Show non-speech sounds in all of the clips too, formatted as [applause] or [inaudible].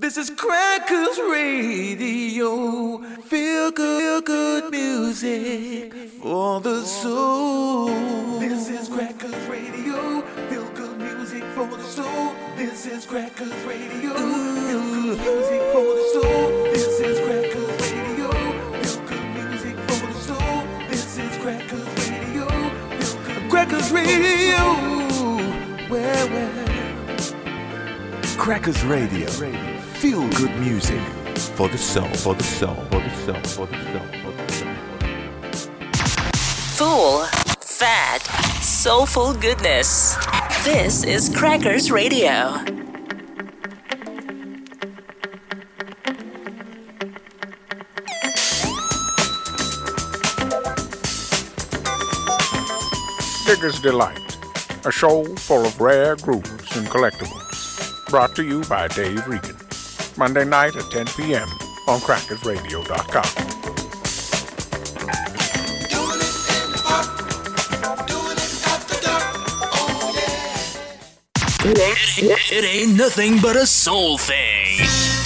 This is Crackers Radio. Feel good, good music for the soul. This is Crackers Radio. Feel good music for the soul. This is Crackers Radio. Feel good music for the soul. This is Crackers Radio. Feel good music for the soul. This is Crackers Radio. Crackers Radio. Where, where? Crackers Radio. Feel good music for the soul, for the soul, for the soul, for the soul, for the soul. Full, fat, soulful goodness. This is Crackers Radio. Digger's Delight, a show full of rare grooves and collectibles. Brought to you by Dave Regan. Monday night at 10 p.m. on crackersradio.com. It, it ain't nothing but a soul thing.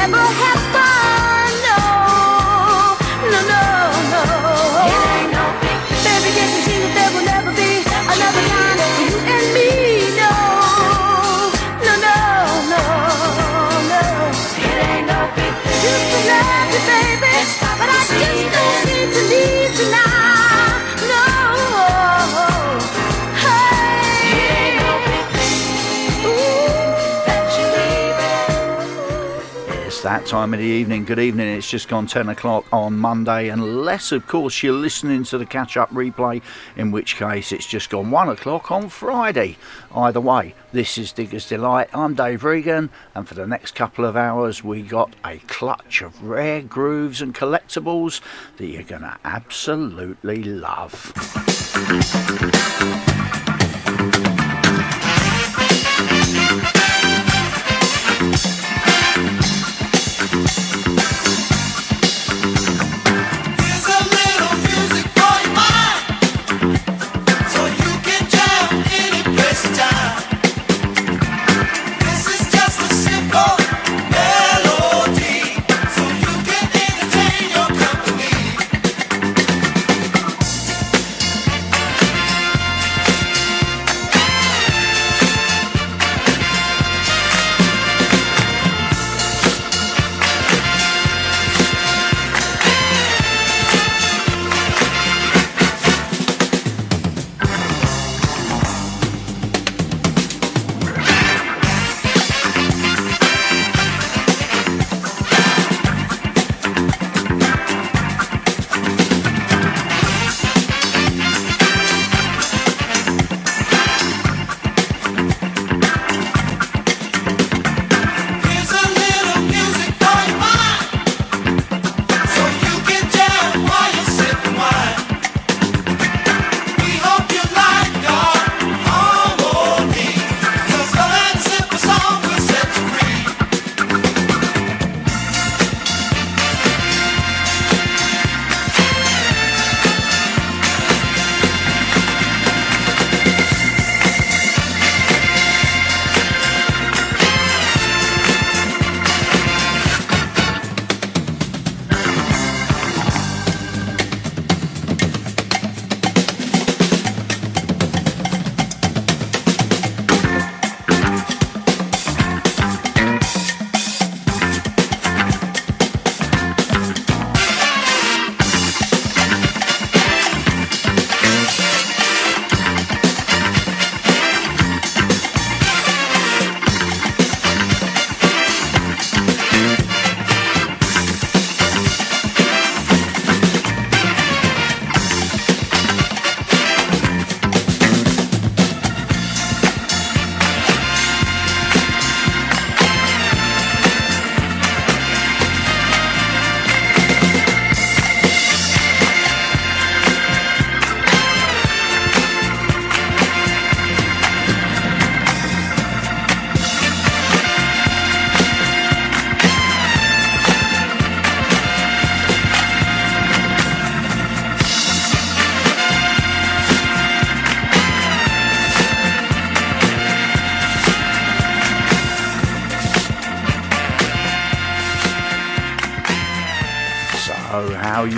Never happened. That time of the evening. Good evening. It's just gone 10 o'clock on Monday, unless, of course, you're listening to the catch up replay, in which case it's just gone 1 o'clock on Friday. Either way, this is Digger's Delight. I'm Dave Regan, and for the next couple of hours, we got a clutch of rare grooves and collectibles that you're going to absolutely love.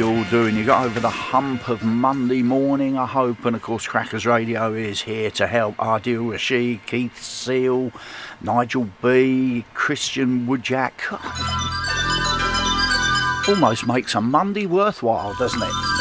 You all doing? You got over the hump of Monday morning, I hope, and of course Crackers Radio is here to help. Adil Rashid, Keith Seal, Nigel B, Christian Woodjack. Almost makes a Monday worthwhile, doesn't it?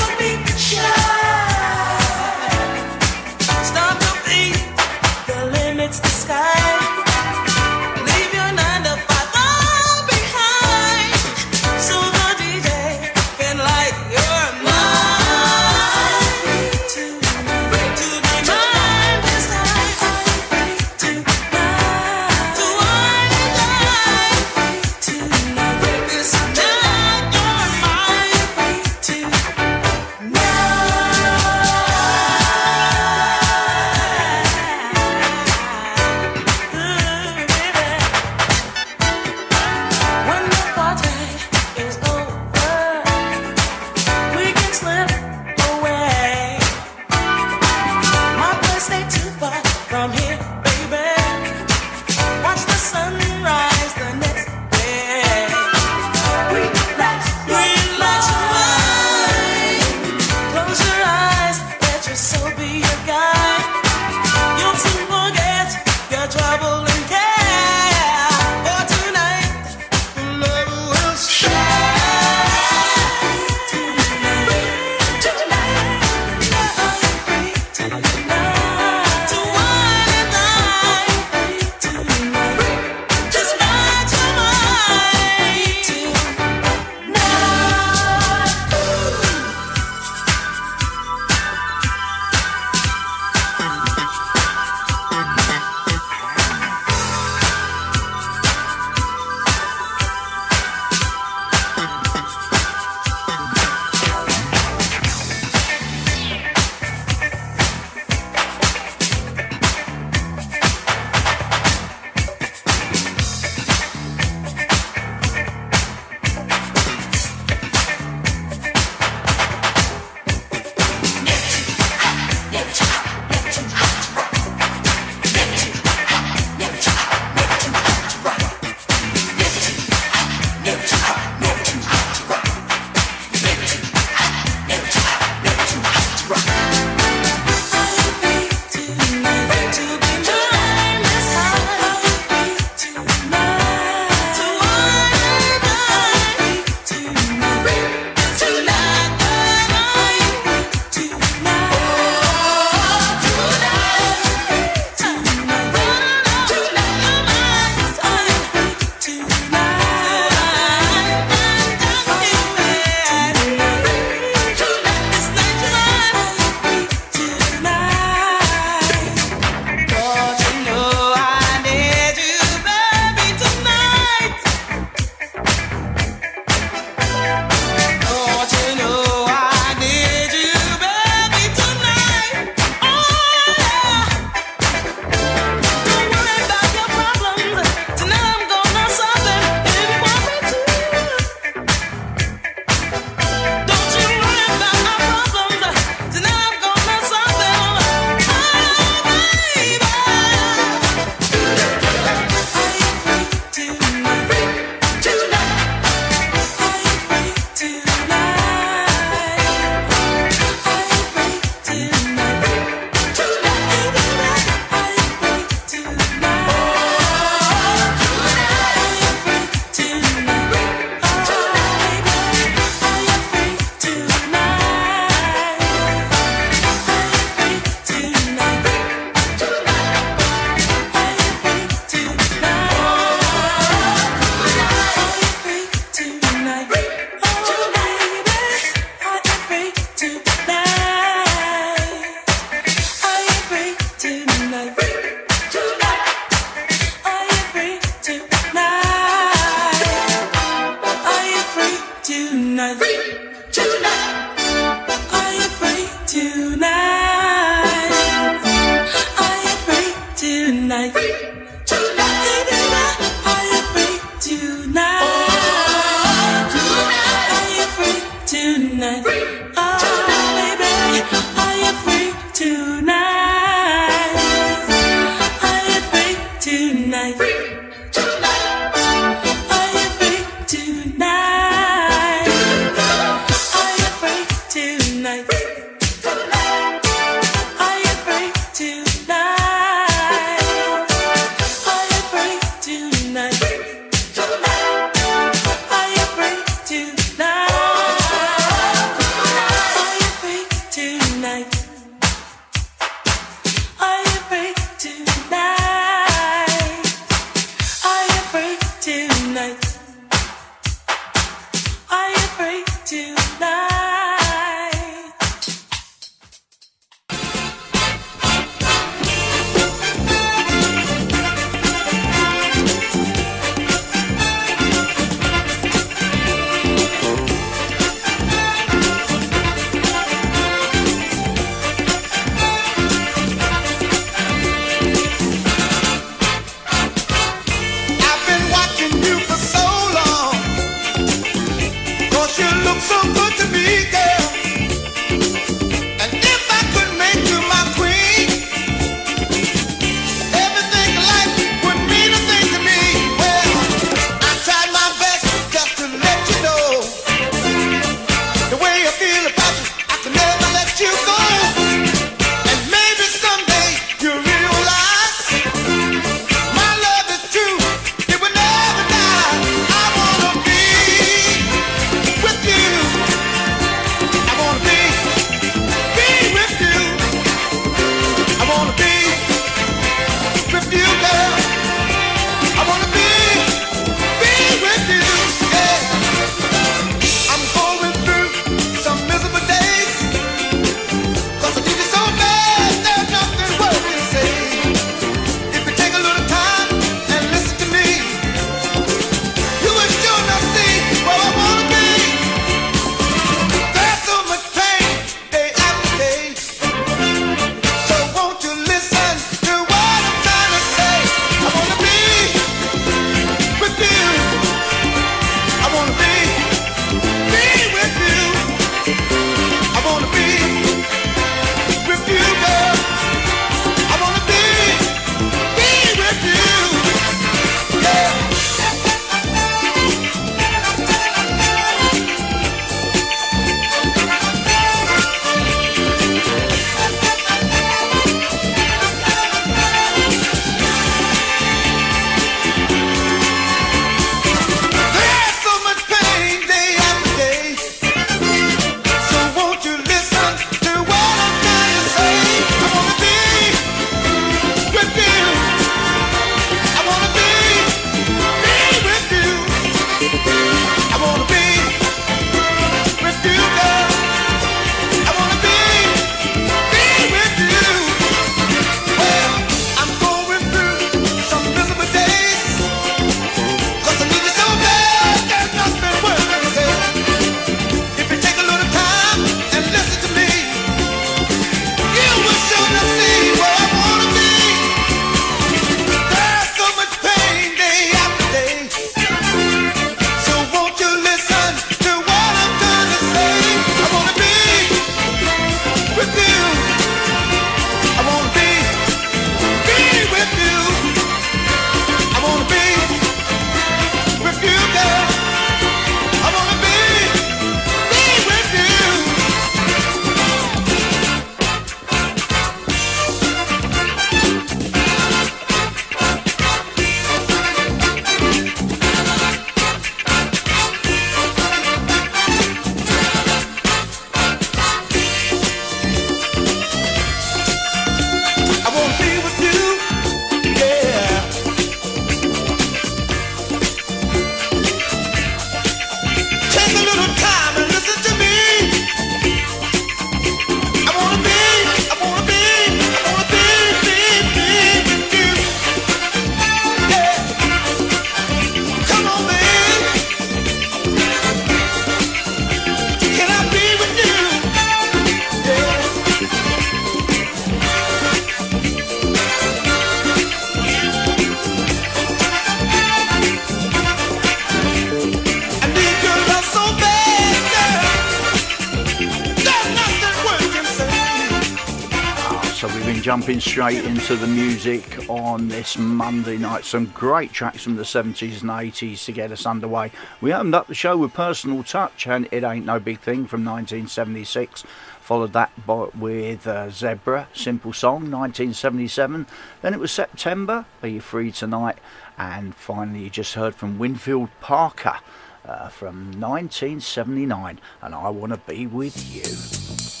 Jumping straight into the music on this Monday night. Some great tracks from the 70s and 80s to get us underway. We opened up the show with Personal Touch and It Ain't No Big Thing from 1976. Followed that with uh, Zebra, Simple Song, 1977. Then it was September, Are You Free Tonight? And finally, you just heard from Winfield Parker uh, from 1979, and I Want to Be With You.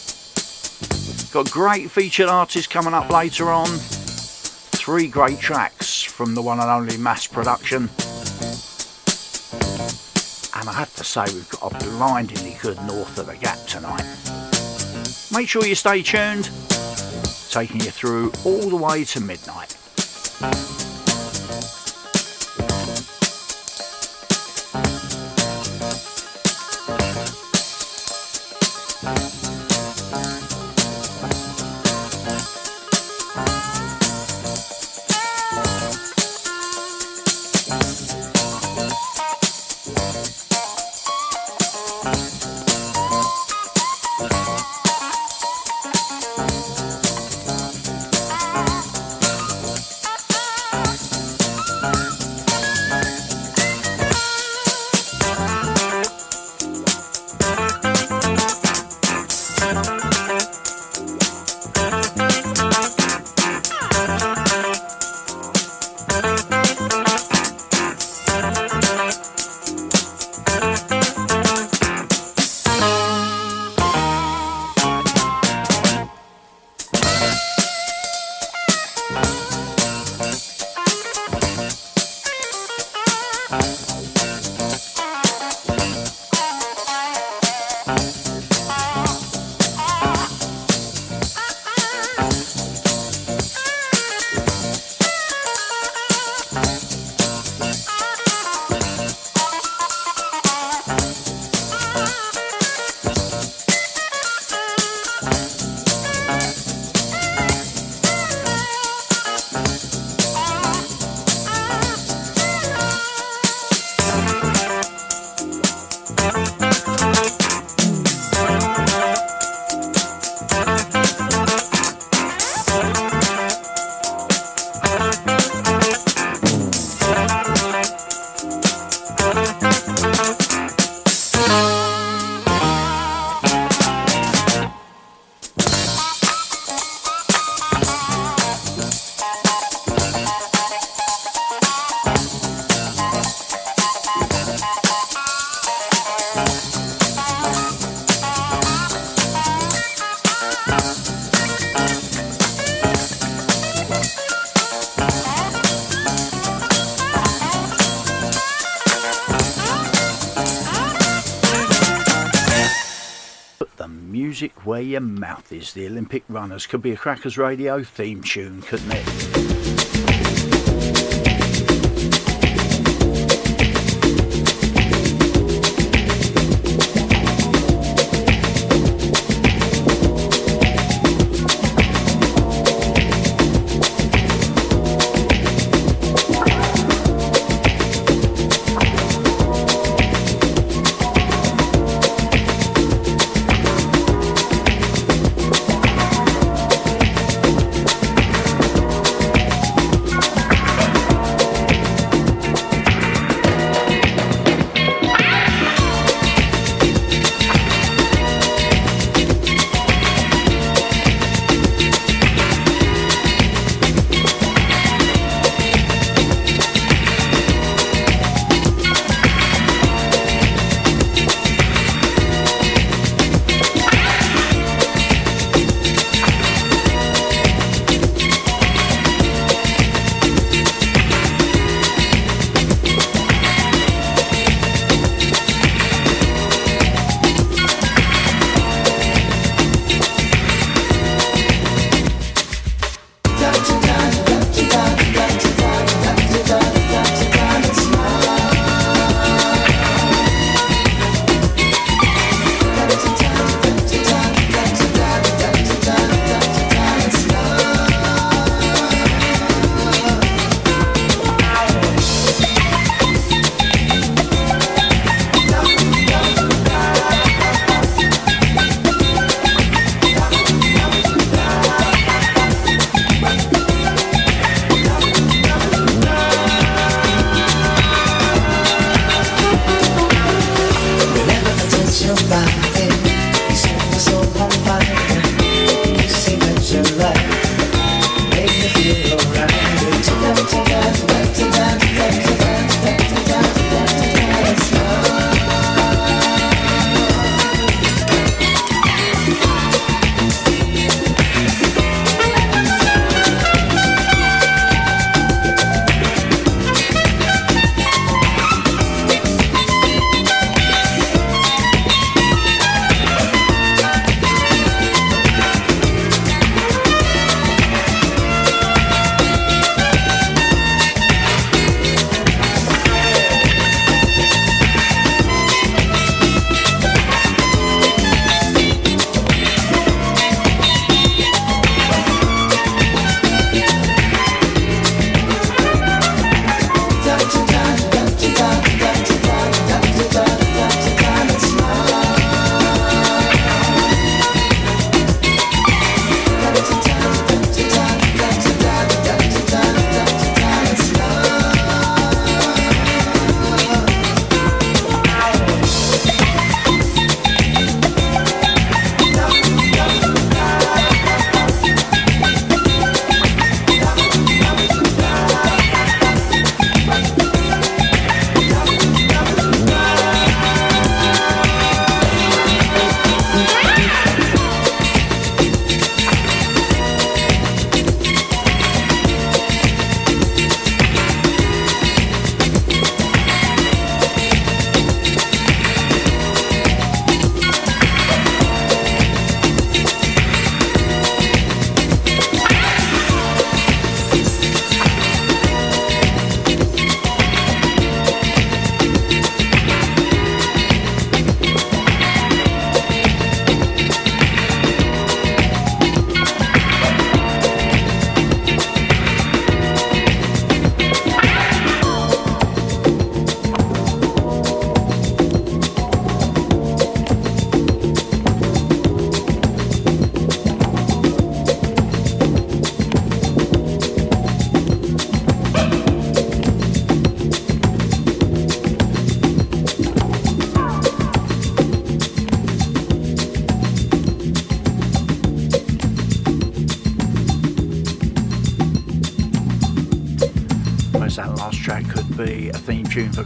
Got great featured artists coming up later on. Three great tracks from the one and only Mass Production. And I have to say, we've got a blindingly good North of the Gap tonight. Make sure you stay tuned, taking you through all the way to midnight. Where Your Mouth Is, the Olympic runners. Could be a Crackers Radio theme tune, couldn't it?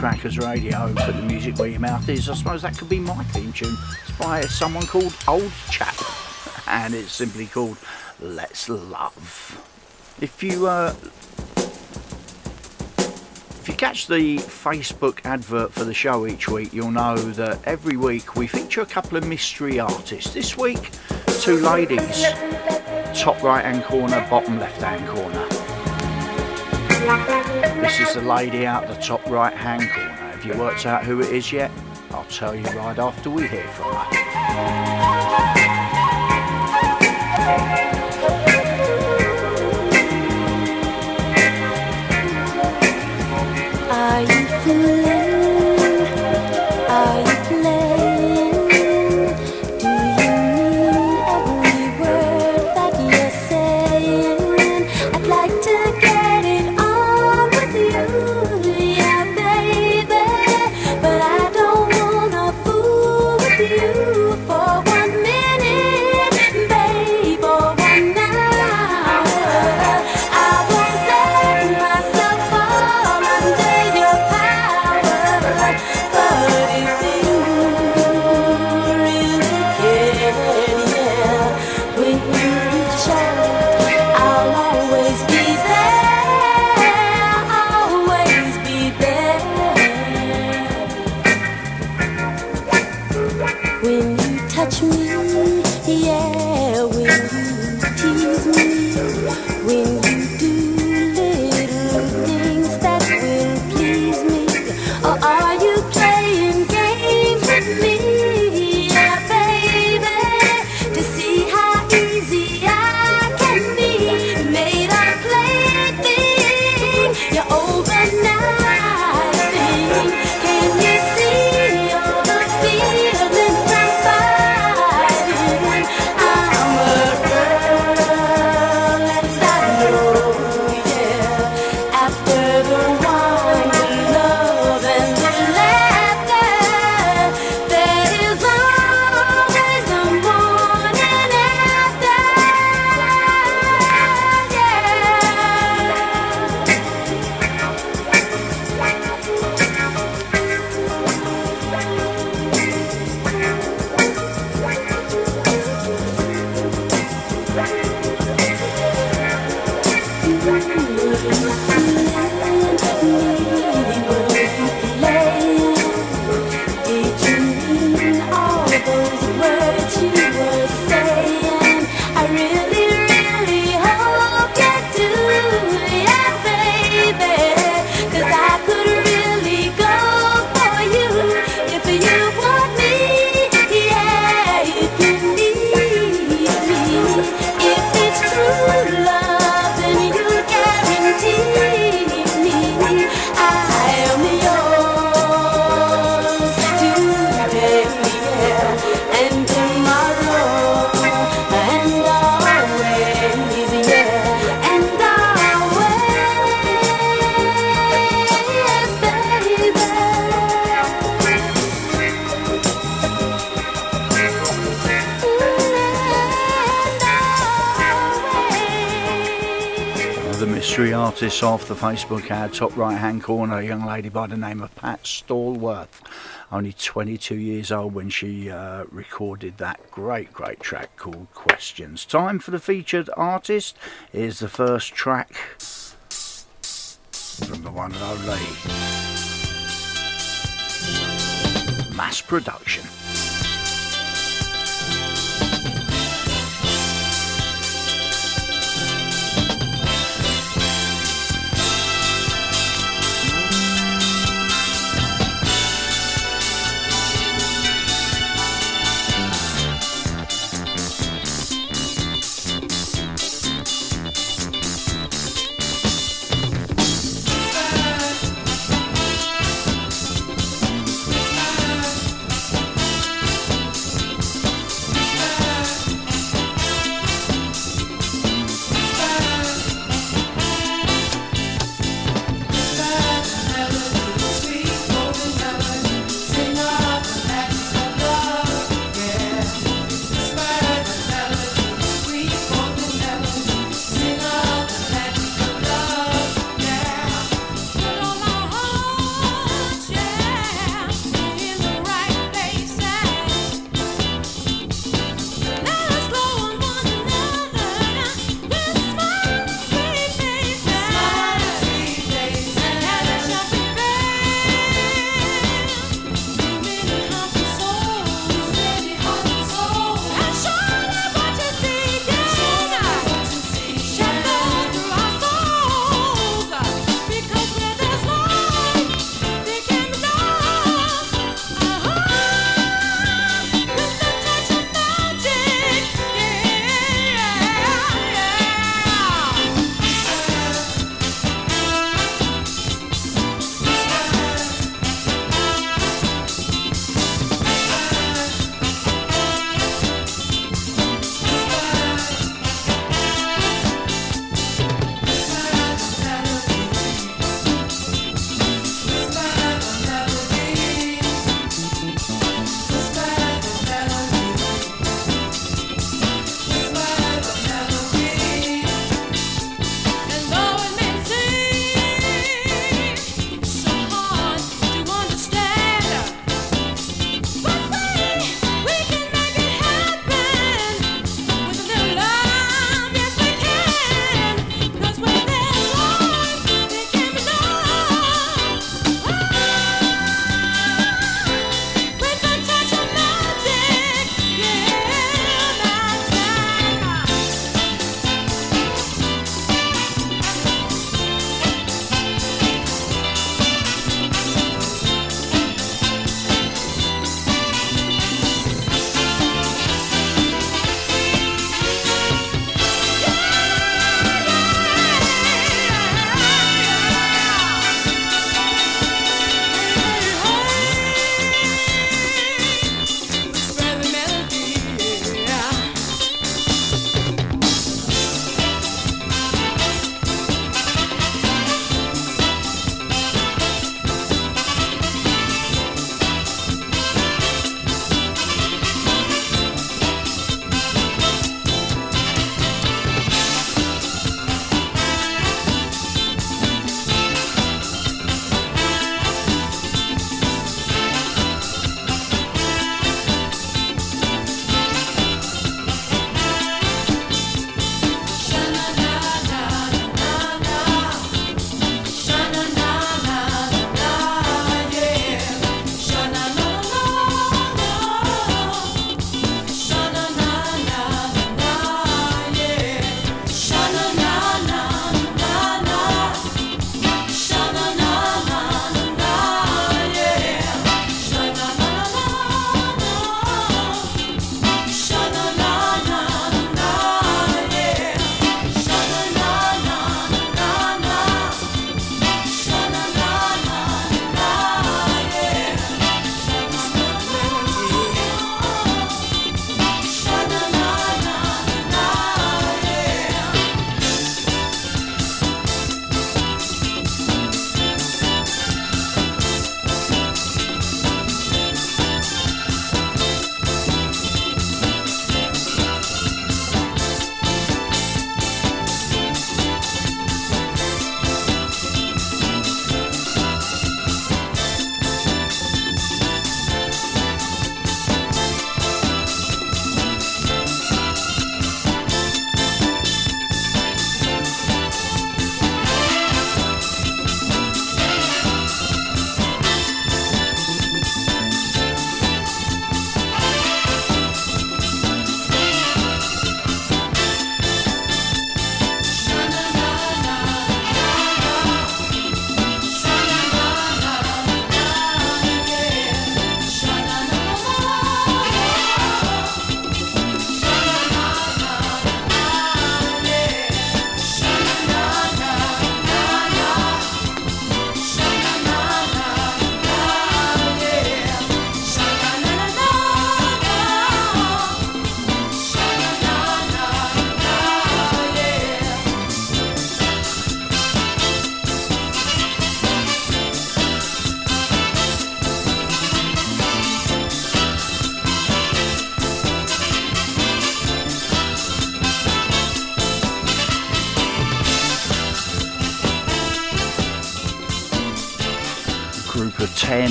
Crackers Radio. Put the music where your mouth is. I suppose that could be my theme tune. It's by someone called Old Chap, [laughs] and it's simply called Let's Love. If you uh, if you catch the Facebook advert for the show each week, you'll know that every week we feature a couple of mystery artists. This week, two ladies, top right hand corner, bottom left hand corner. This is the lady out the top right hand corner. Have you worked out who it is yet? I'll tell you right after we hear from her. Artist off the Facebook ad, top right hand corner, a young lady by the name of Pat Stallworth. Only 22 years old when she uh, recorded that great, great track called Questions. Time for the featured artist. Here's the first track from the one and only Mass Production.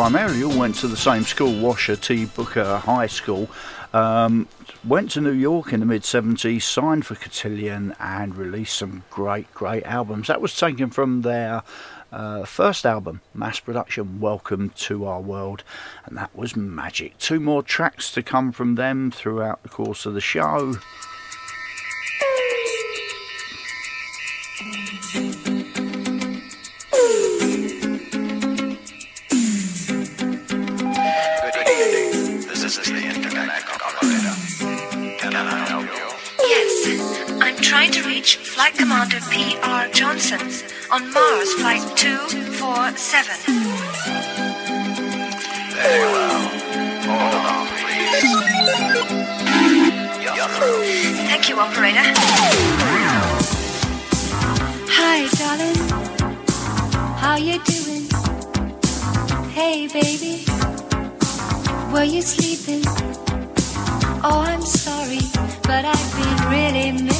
Primarily all went to the same school, Washer T. Booker High School. Um, went to New York in the mid 70s, signed for Cotillion, and released some great, great albums. That was taken from their uh, first album, Mass Production Welcome to Our World, and that was magic. Two more tracks to come from them throughout the course of the show. Flight Commander P.R. Johnson on Mars Flight 247. Thank you, operator. Hi, darling. How you doing? Hey, baby. Were you sleeping? Oh, I'm sorry, but I've been really missing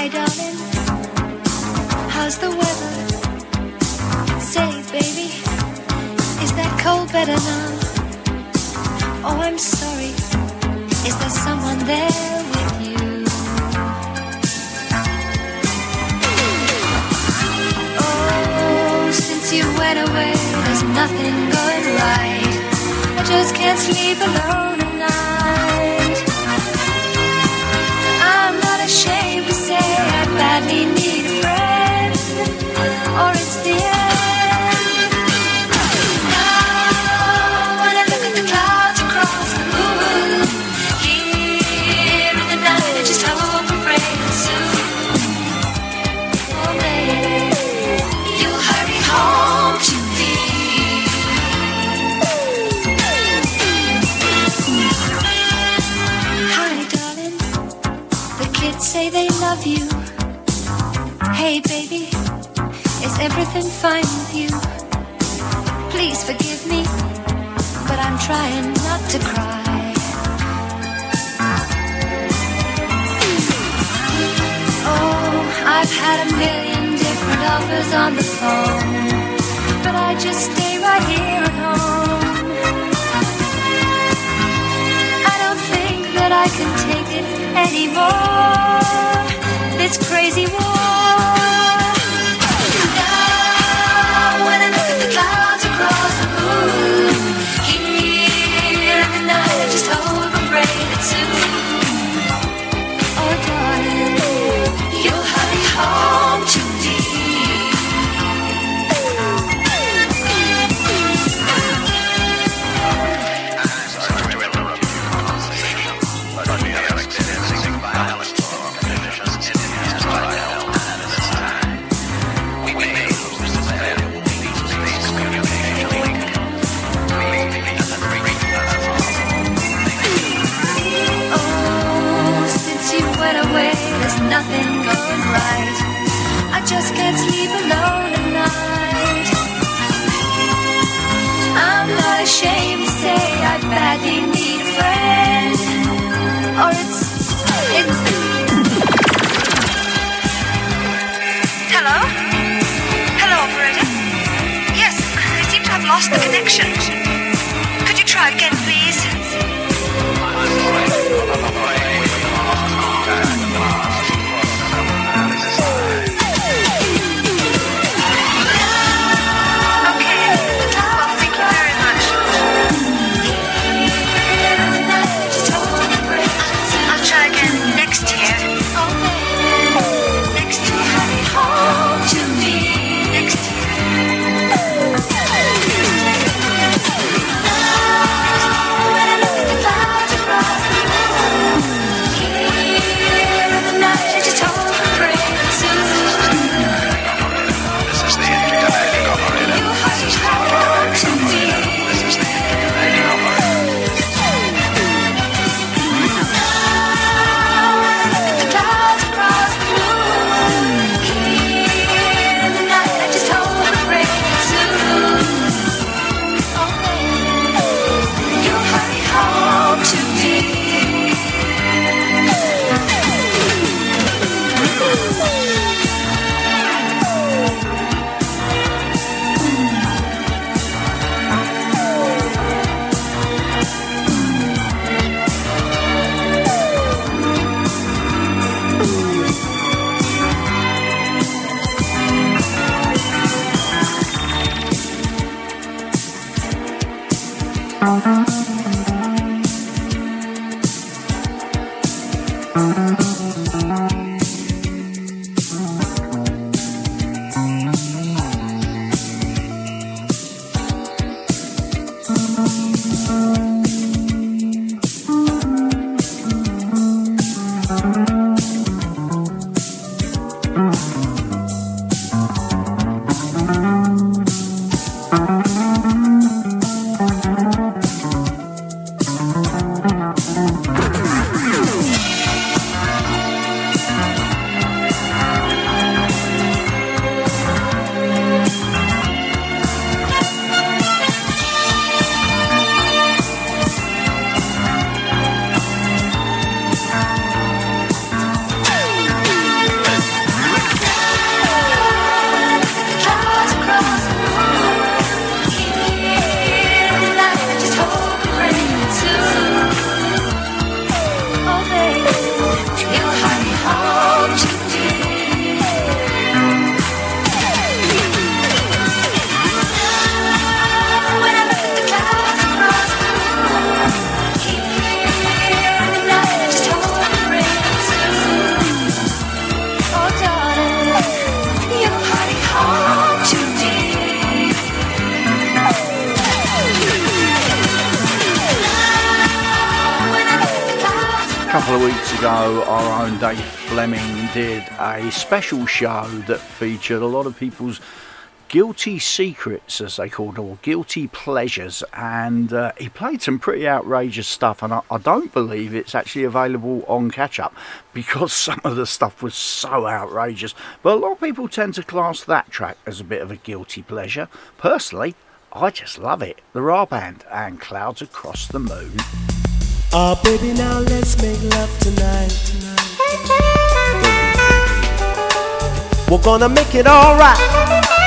Hi, darling. How's the weather? Say, baby, is that cold better now? Oh, I'm sorry. Is there someone there with you? Oh, since you went away, there's nothing going right. I just can't sleep alone ashamed to say I badly everything fine with you? Please forgive me, but I'm trying not to cry. Oh, I've had a million different offers on the phone, but I just stay right here at home. I don't think that I can take it anymore. This crazy war. Lost the connection. Could you try again, a special show that featured a lot of people's guilty secrets, as they called it, or guilty pleasures, and uh, he played some pretty outrageous stuff. And I, I don't believe it's actually available on catch up [laughs] because some of the stuff was so outrageous. But a lot of people tend to class that track as a bit of a guilty pleasure. Personally, I just love it. The Rah Band and Clouds Across the Moon. Oh, baby, now let's make love tonight. We're gonna make it alright.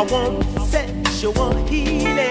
I want sexual healing.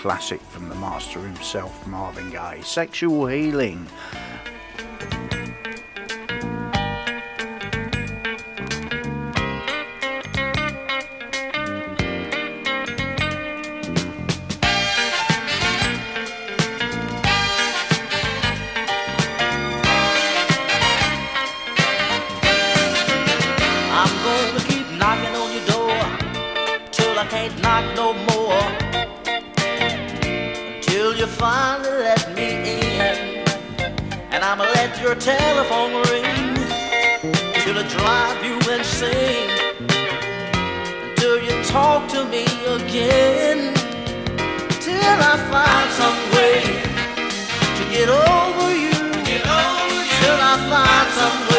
Classic from the master himself, Marvin Gaye. Sexual Healing. time I let your telephone ring Till I drive you insane. Until you talk to me again. Till I find some way To get over you. Till I find some way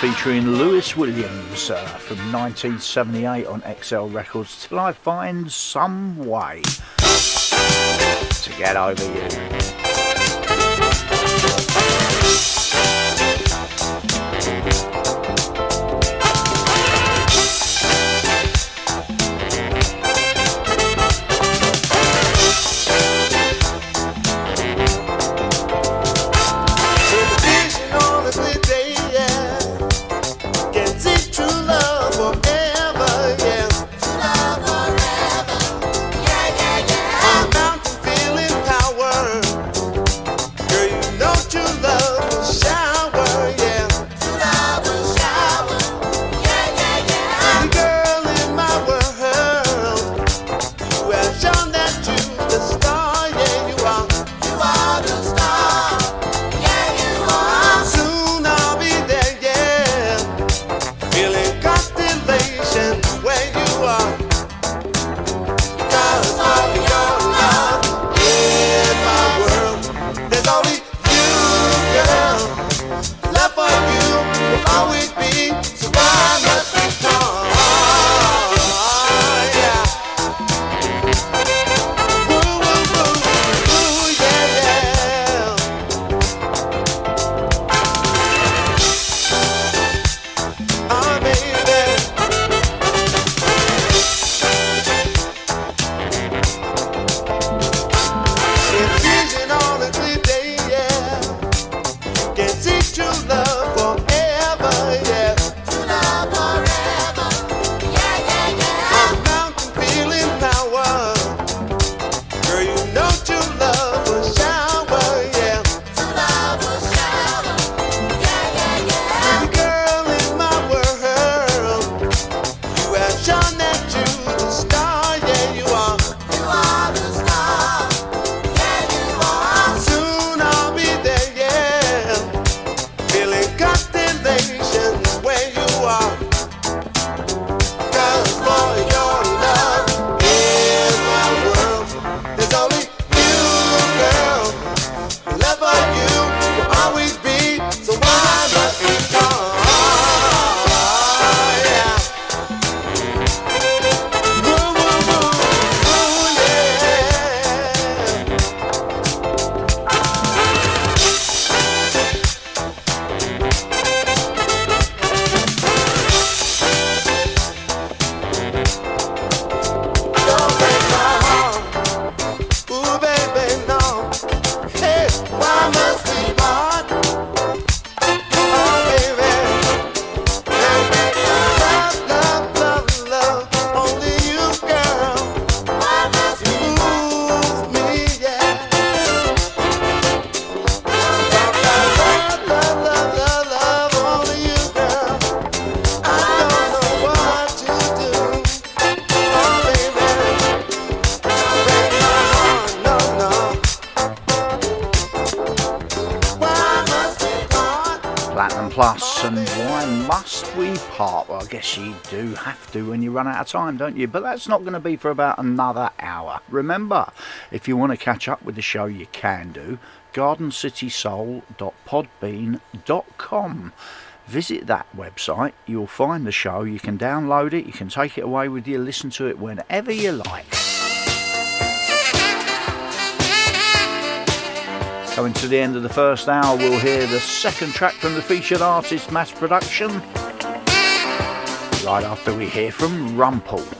featuring Lewis Williams uh, from 1978 on XL Records. Till I find some way to get over you. Time, don't you? But that's not going to be for about another hour. Remember, if you want to catch up with the show, you can do. GardenCitySoul.podbean.com. Visit that website, you'll find the show, you can download it, you can take it away with you, listen to it whenever you like. Coming to the end of the first hour, we'll hear the second track from the featured artist Mass Production. Right after we hear from Rumpel.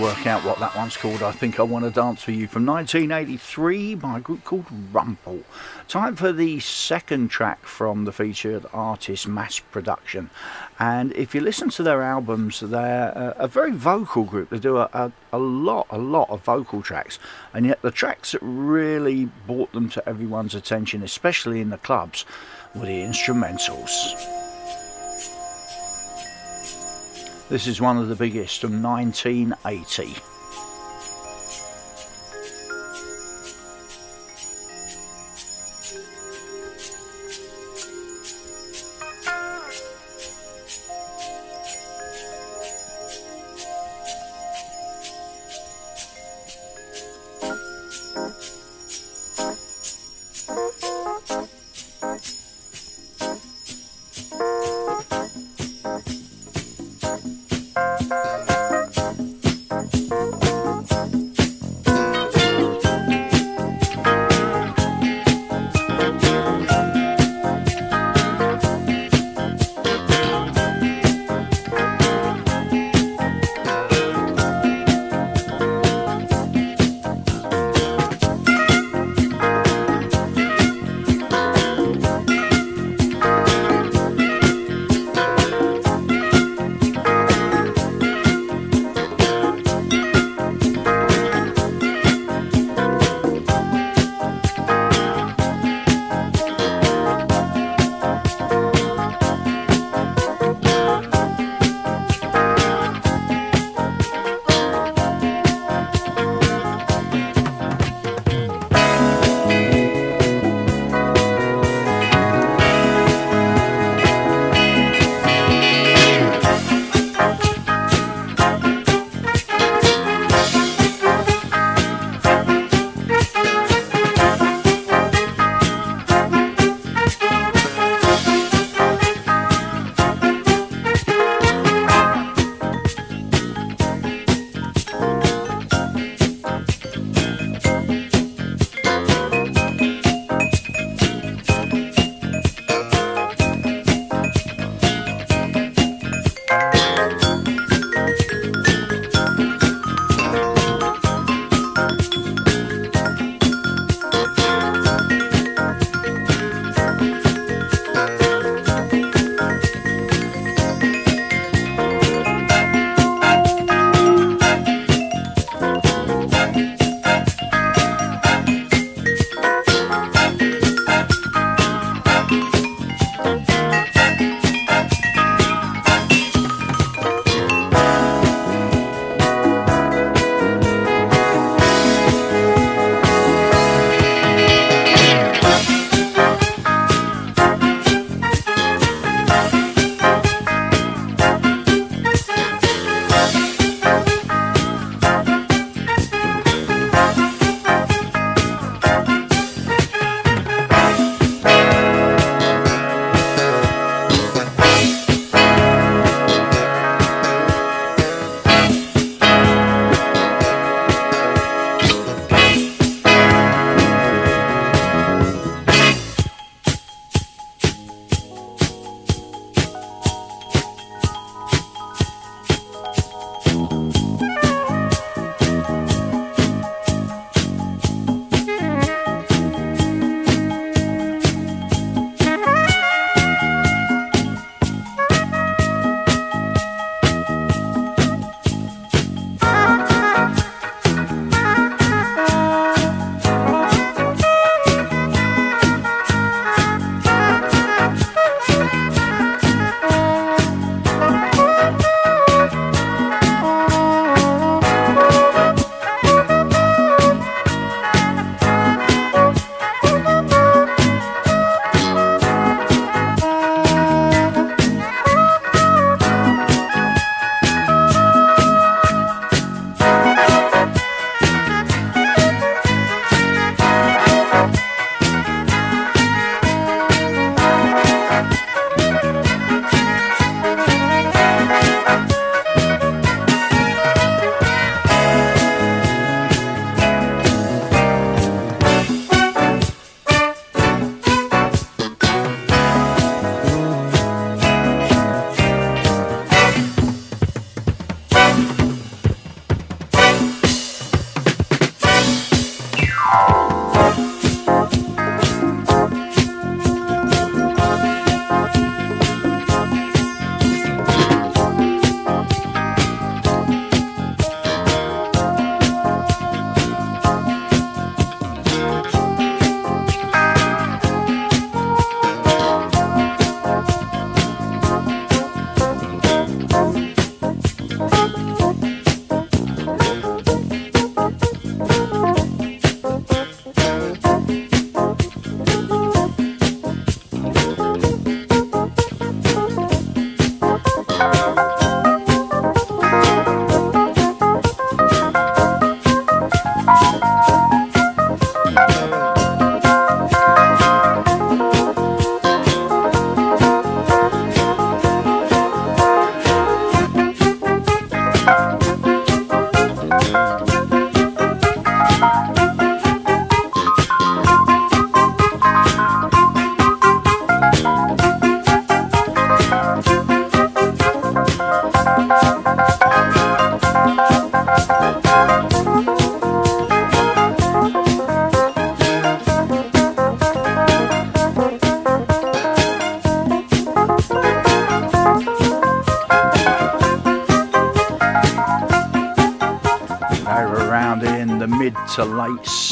Work out what that one's called. I think I want to dance for you from 1983 by a group called Rumple. Time for the second track from the featured artist Mass Production. And if you listen to their albums, they're a, a very vocal group. They do a, a, a lot, a lot of vocal tracks. And yet the tracks that really brought them to everyone's attention, especially in the clubs, were the instrumentals. This is one of the biggest from 1980.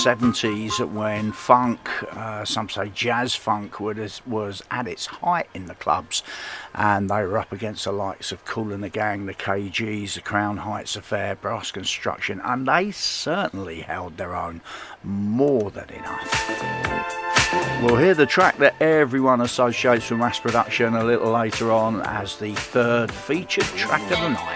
70s when funk, uh, some say jazz funk, was, was at its height in the clubs. And they were up against the likes of Kool and the Gang, the Kay-Gees, the Crown Heights Affair, Brass Construction, and they certainly held their own more than enough. We'll hear the track that everyone associates with mass production a little later on as the third featured track of the night.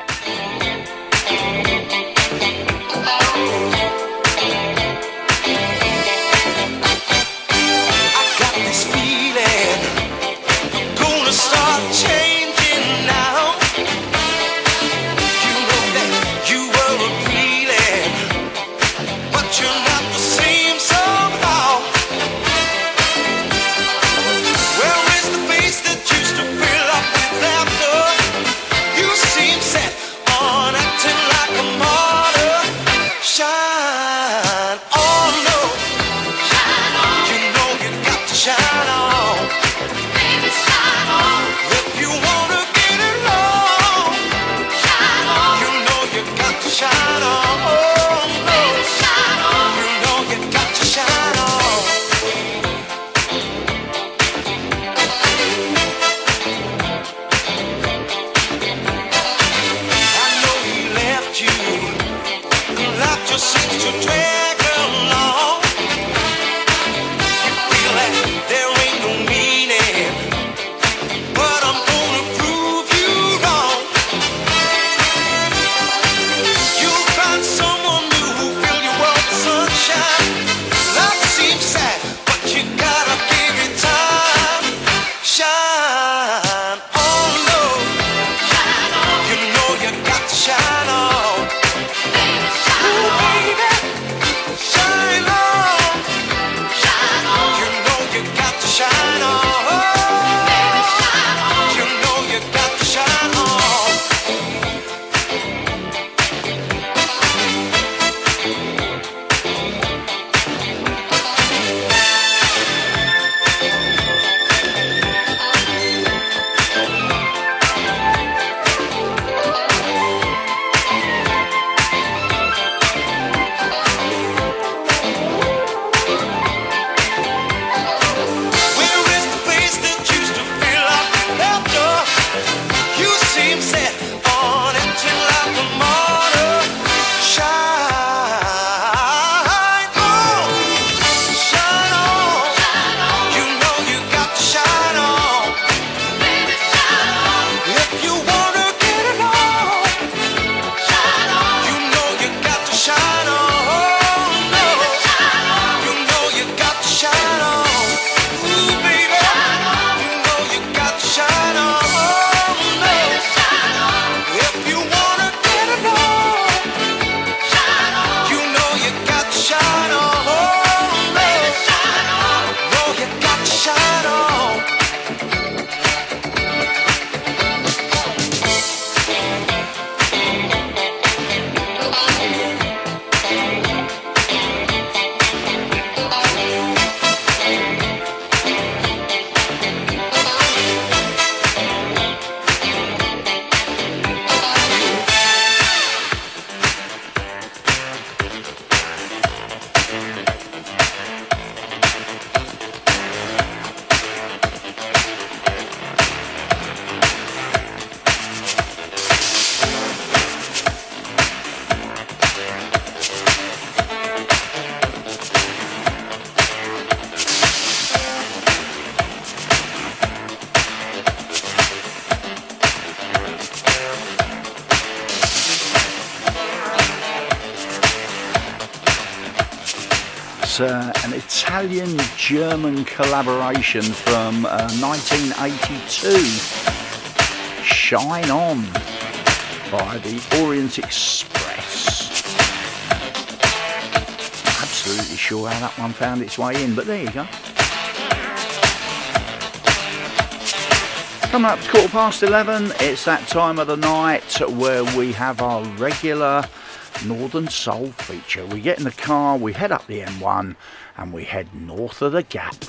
German collaboration from uh, 1982 Shine On by the Orient Express. Absolutely sure how that one found its way in, but there you go. Coming up to quarter past 11, it's that time of the night where we have our regular Northern Soul feature. We get in the car, we head up the M1, and we head north of the Gap.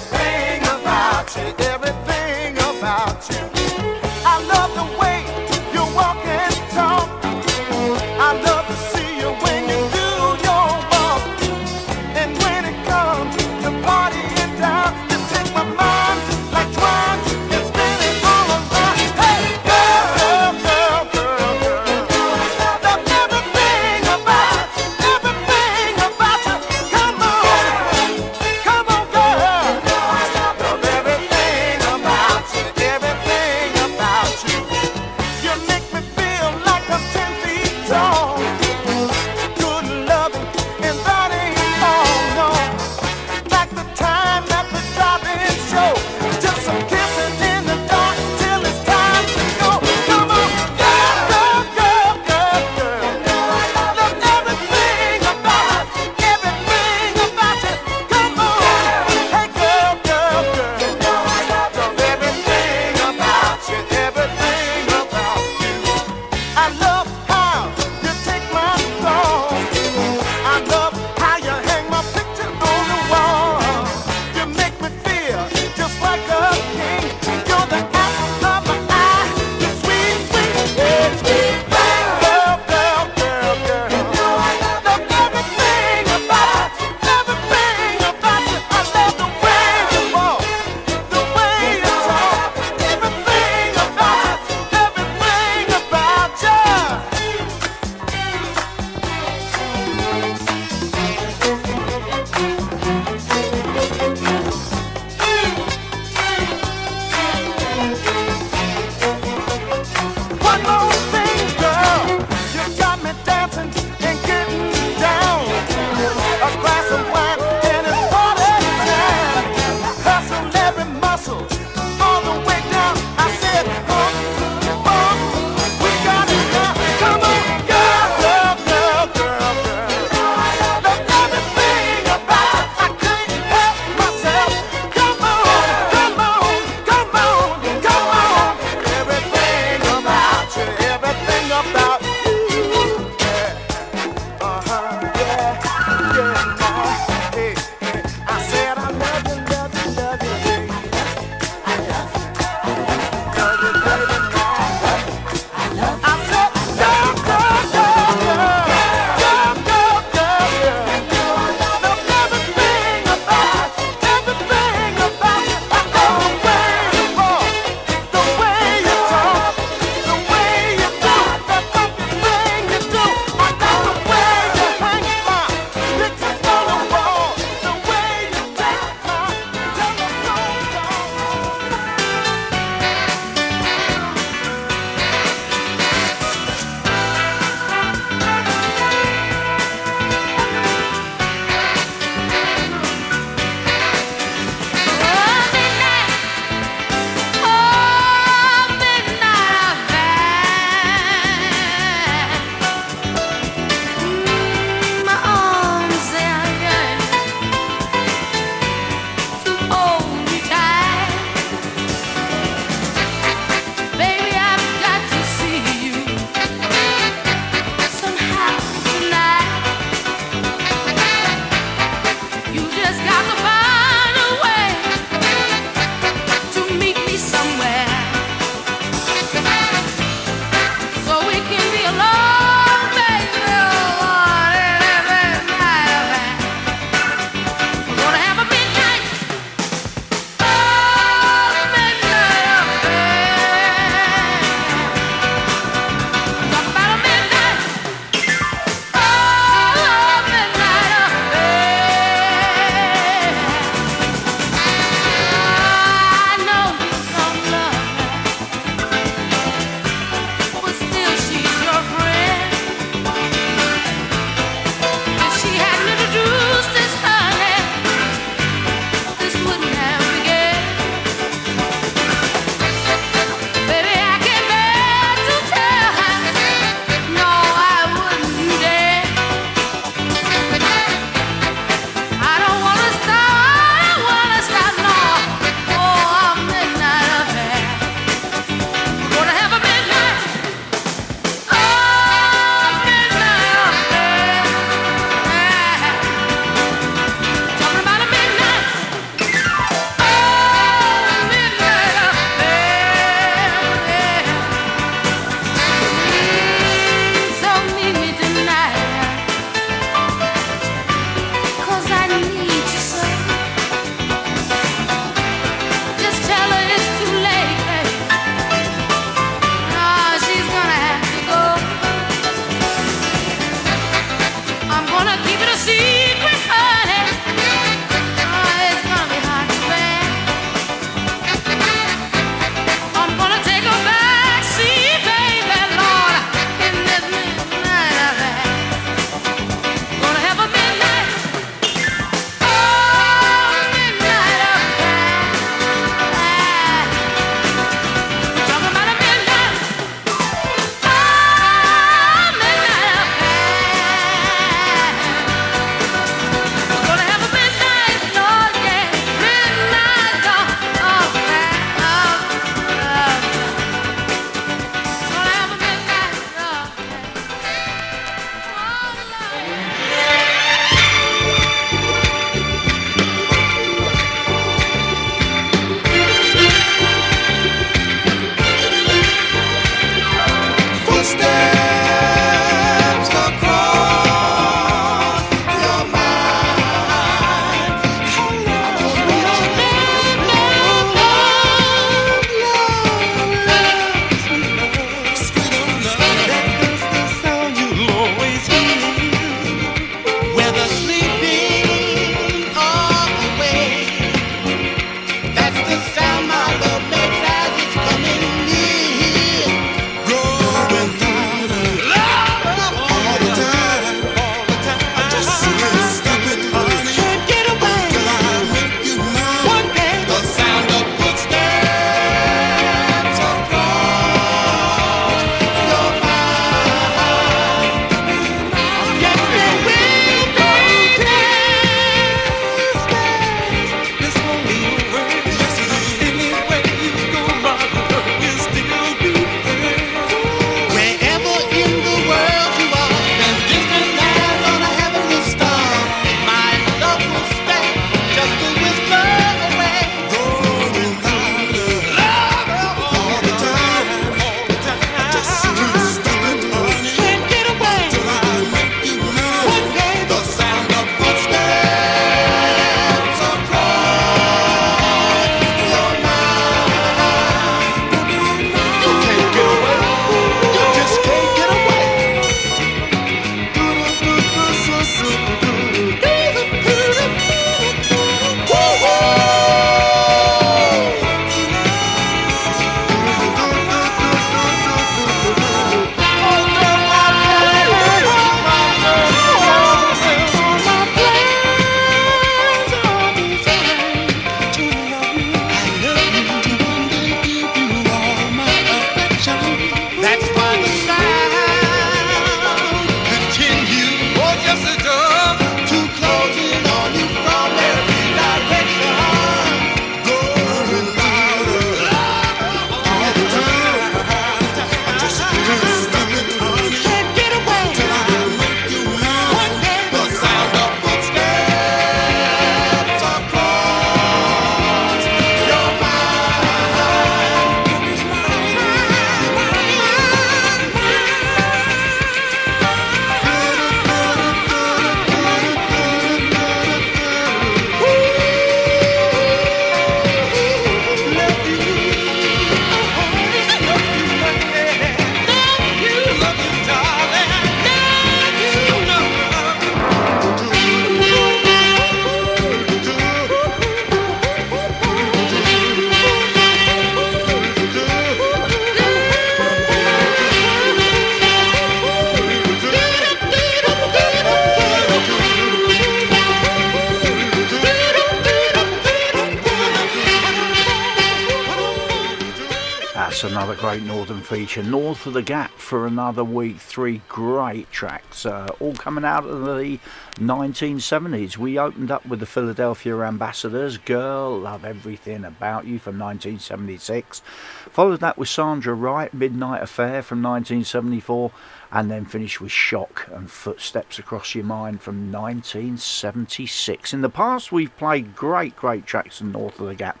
Feature. North of the Gap for another week. Three great tracks, uh, all coming out of the 1970s. We opened up with the Philadelphia Ambassadors, Girl, Love Everything About You from 1976. Followed that with Sandra Wright, Midnight Affair from 1974 and then finished with Shock and Footsteps Across Your Mind from 1976. In the past, we've played great, great tracks in North of the Gap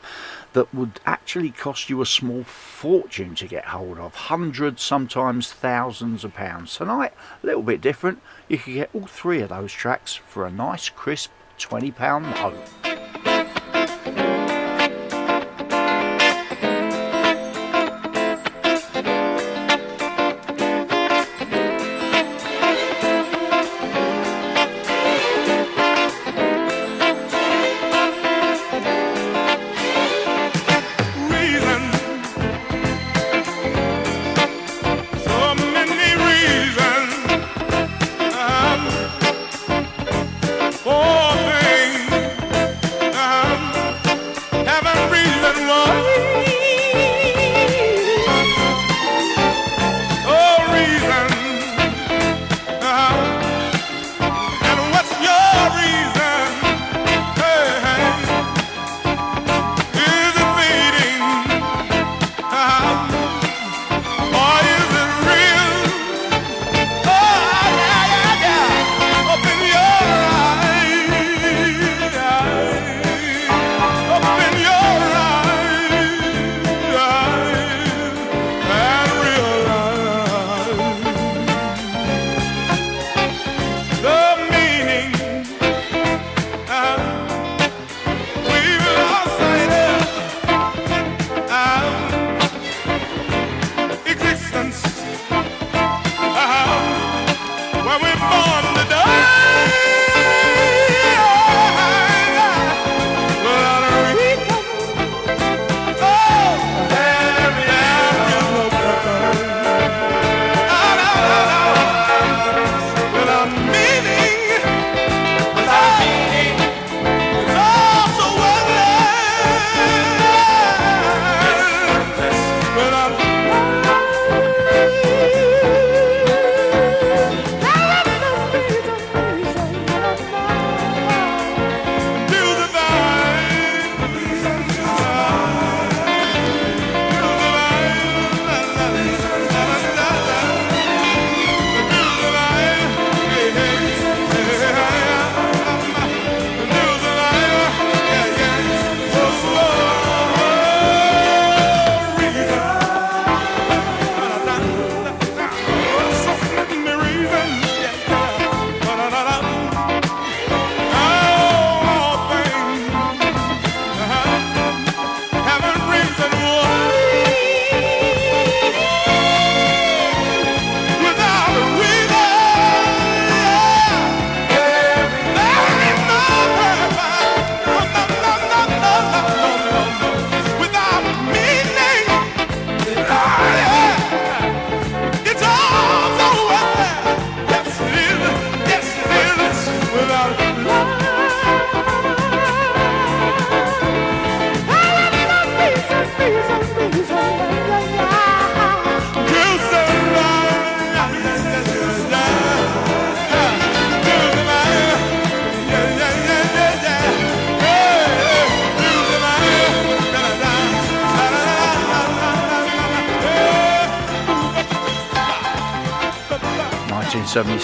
that would actually cost you a small fortune to get hold of hundreds, sometimes thousands of pounds. Tonight, a little bit different. You can get all three of those tracks for a nice, crisp £20 note.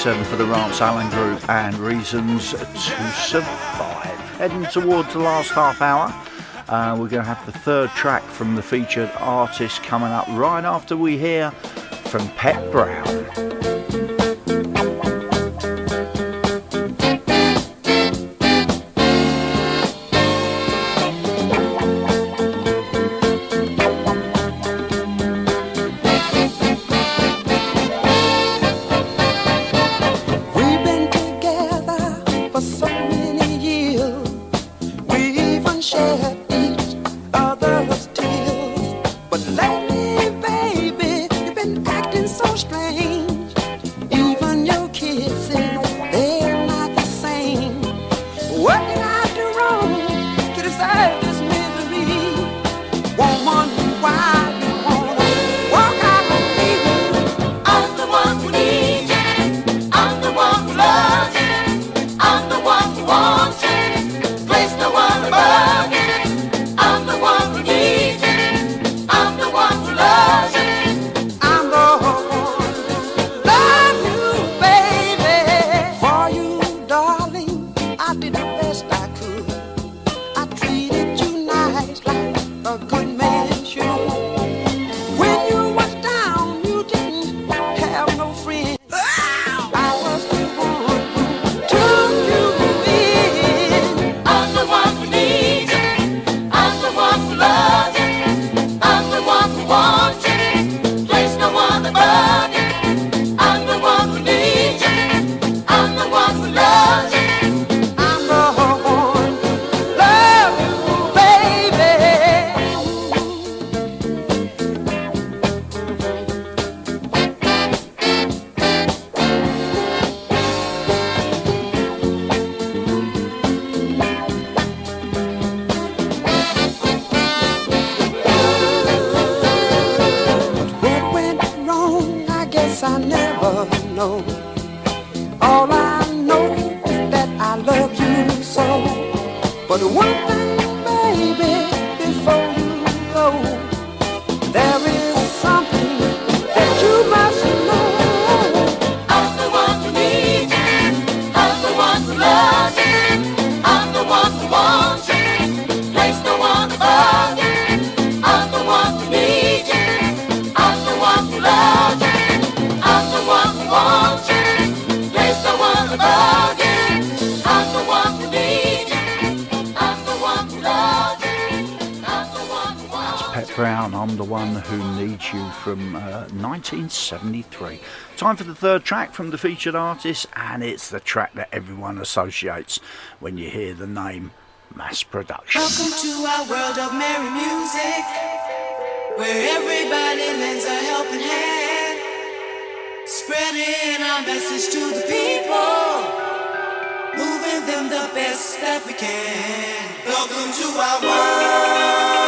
For the Rance Allen Group and Reasons to Survive. Heading towards the last half hour, uh, we're going to have the third track from the featured artist coming up right after we hear from Pet Brown. to the third track from the featured artist, and it's the track that everyone associates when you hear the name Mass Production. Welcome to our world of merry music, where everybody lends a helping hand, spreading our message to the people, moving them the best that we can. Welcome to our world.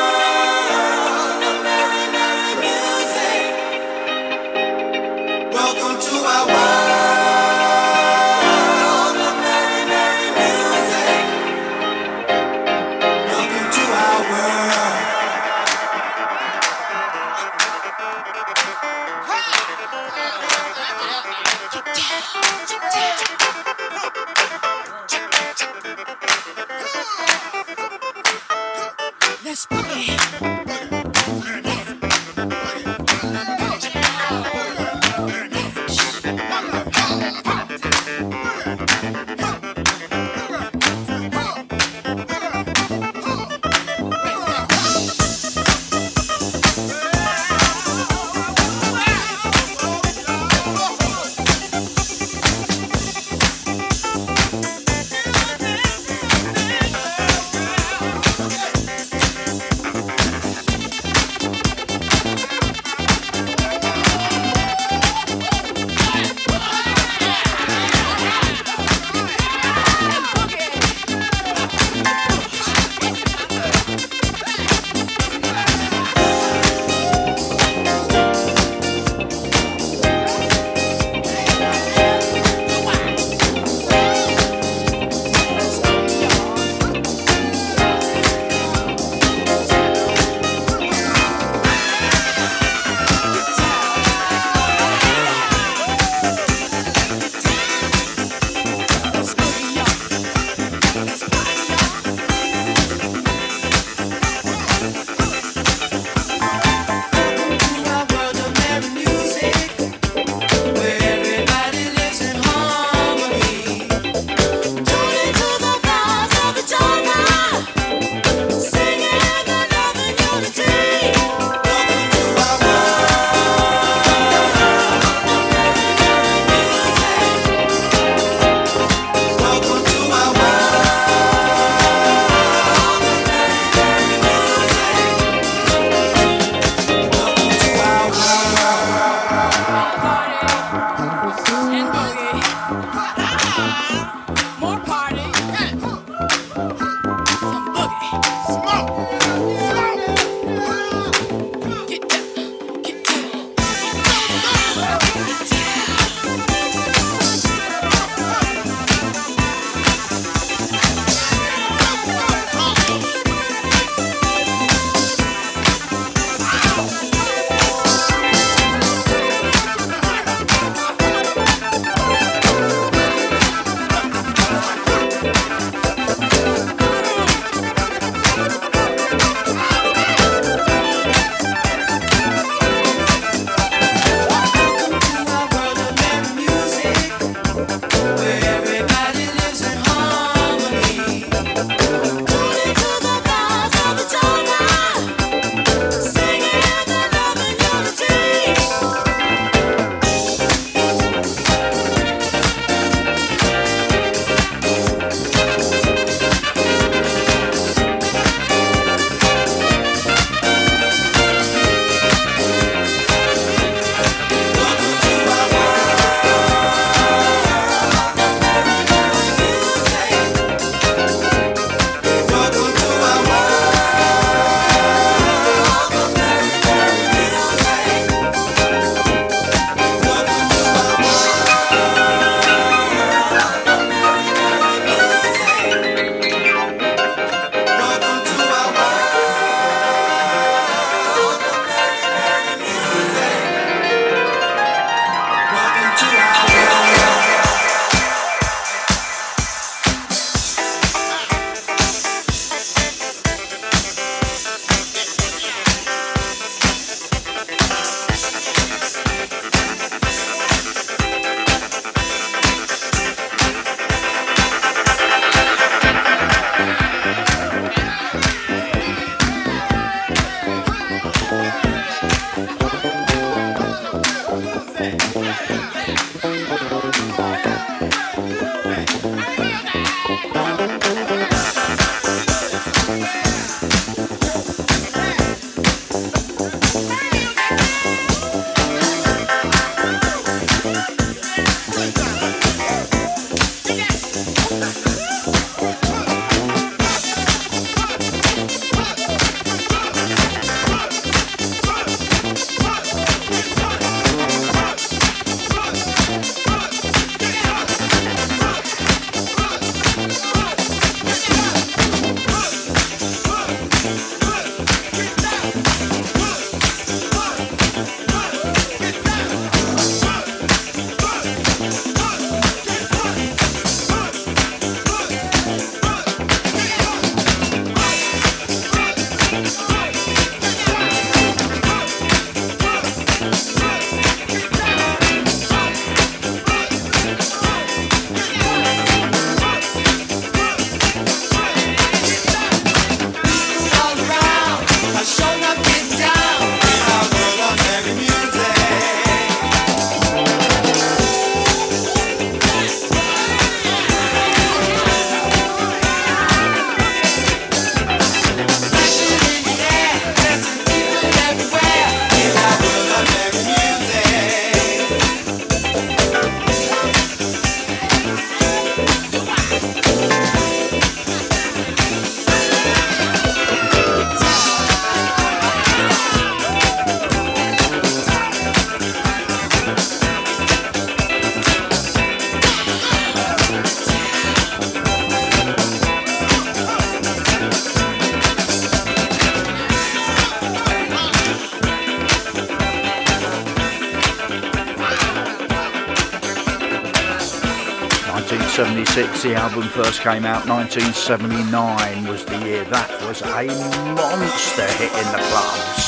1976 the album first came out 1979 was the year. That was a monster hit in the clubs.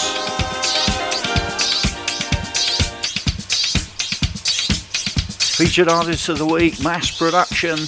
Featured artist of the week mass production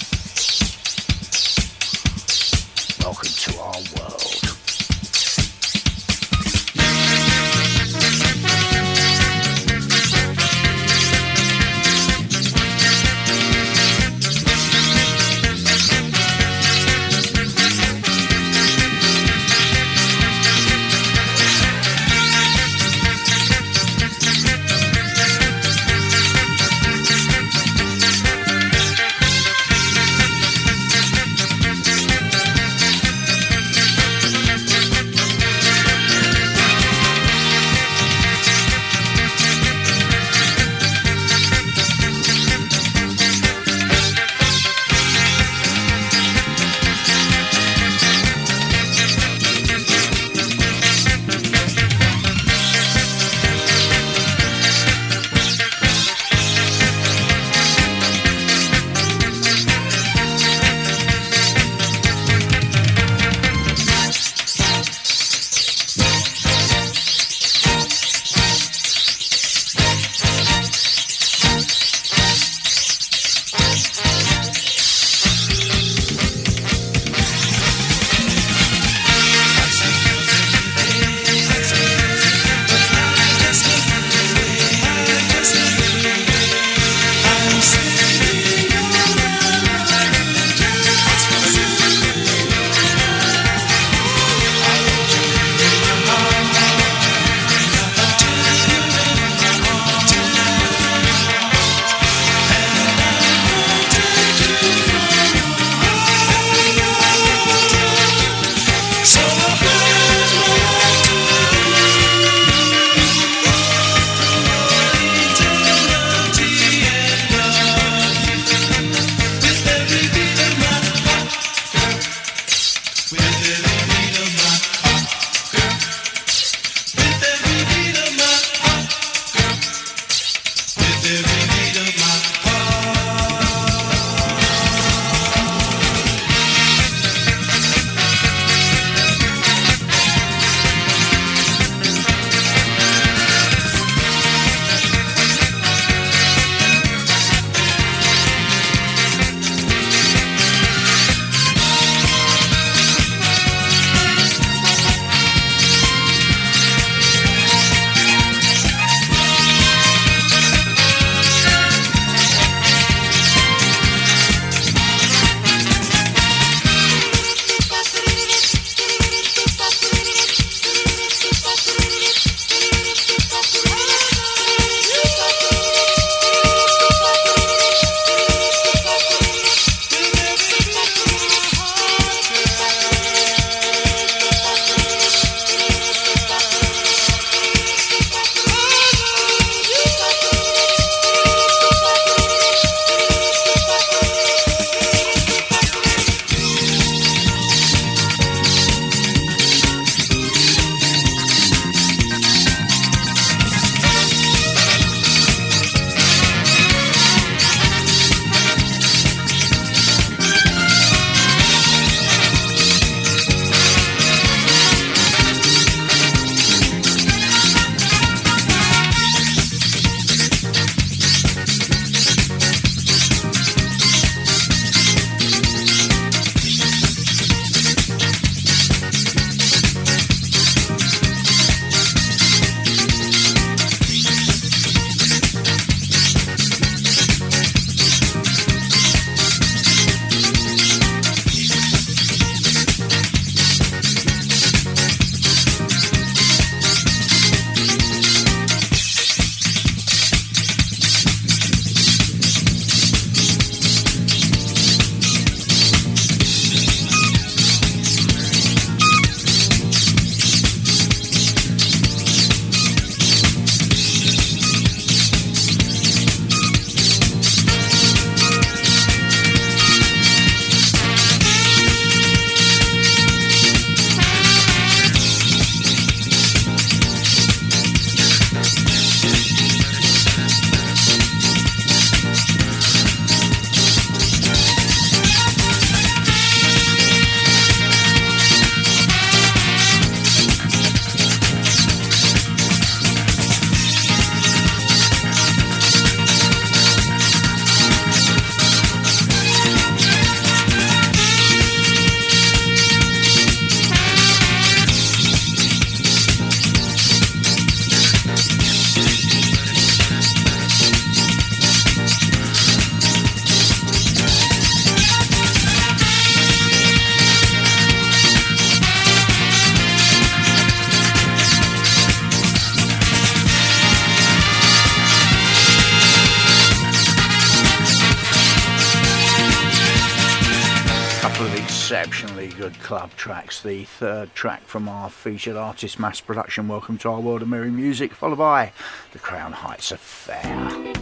track from our featured artist mass production, Welcome to Our World of Merry Music, followed by The Crown Heights Affair.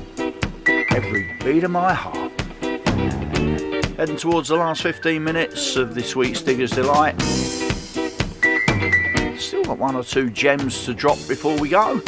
Every beat of my heart. Heading towards the last 15 minutes of this week's Digger's Delight. Still got one or two gems to drop before we go.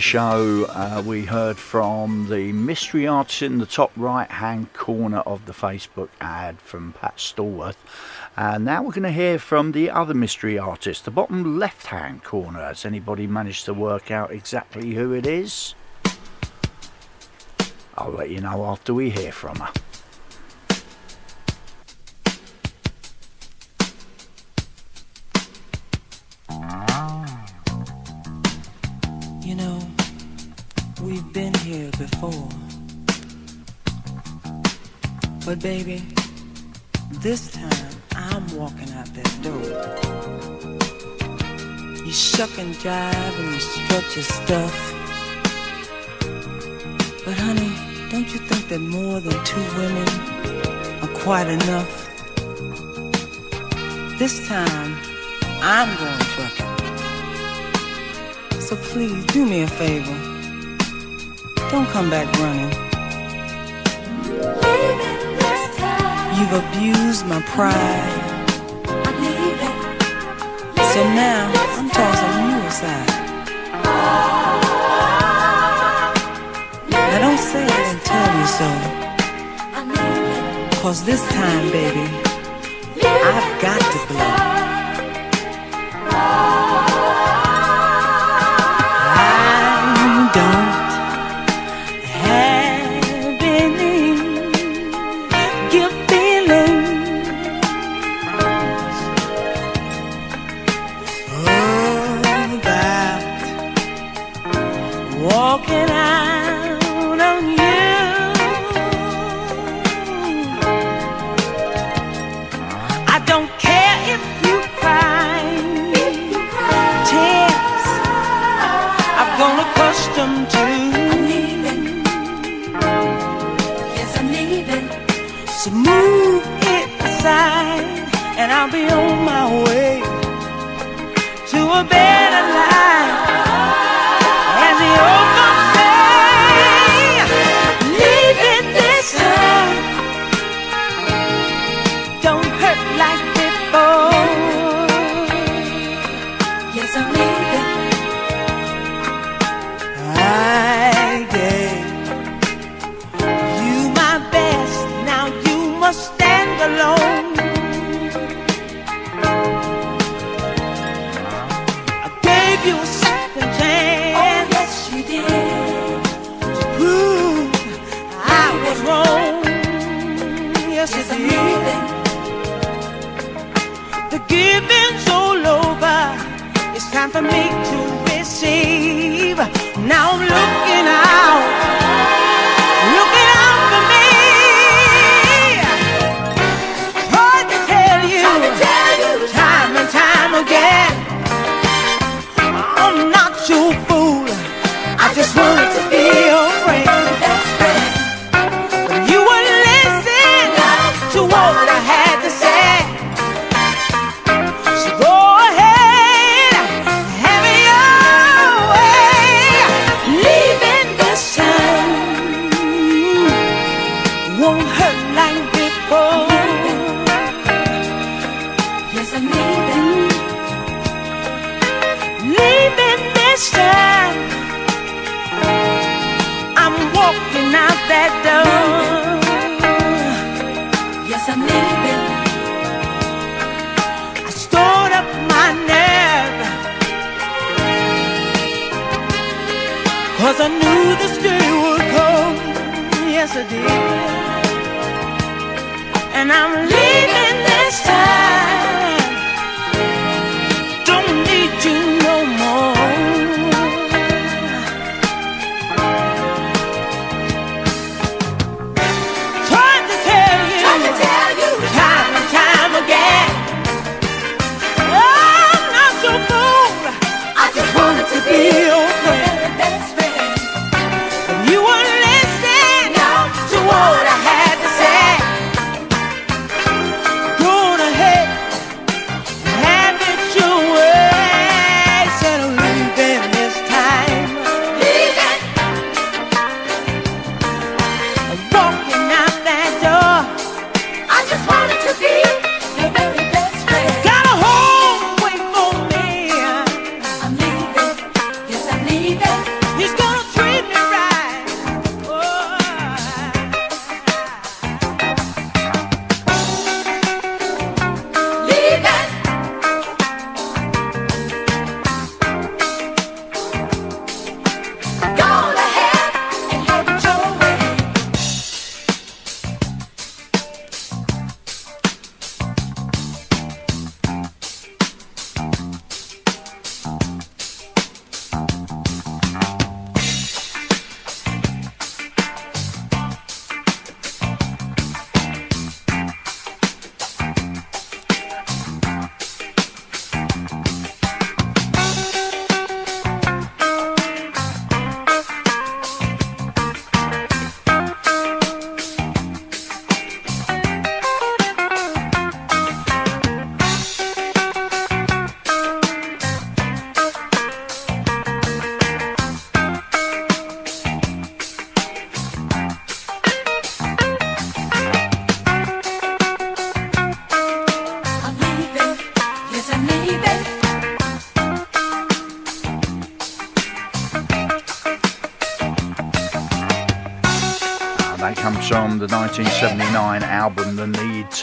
Show, uh, we heard from the mystery artist in the top right hand corner of the Facebook ad from Pat Stallworth. And now we're going to hear from the other mystery artist, the bottom left hand corner. Has anybody managed to work out exactly who it is? I'll let you know after we hear from her. Two women are quite enough? This time, I'm going trucking. So please do me a favor. Don't come back running. You've abused my pride. So now I'm tossing you aside. Now don't say I didn't tell you so. Cause this time, baby, I've got to blow.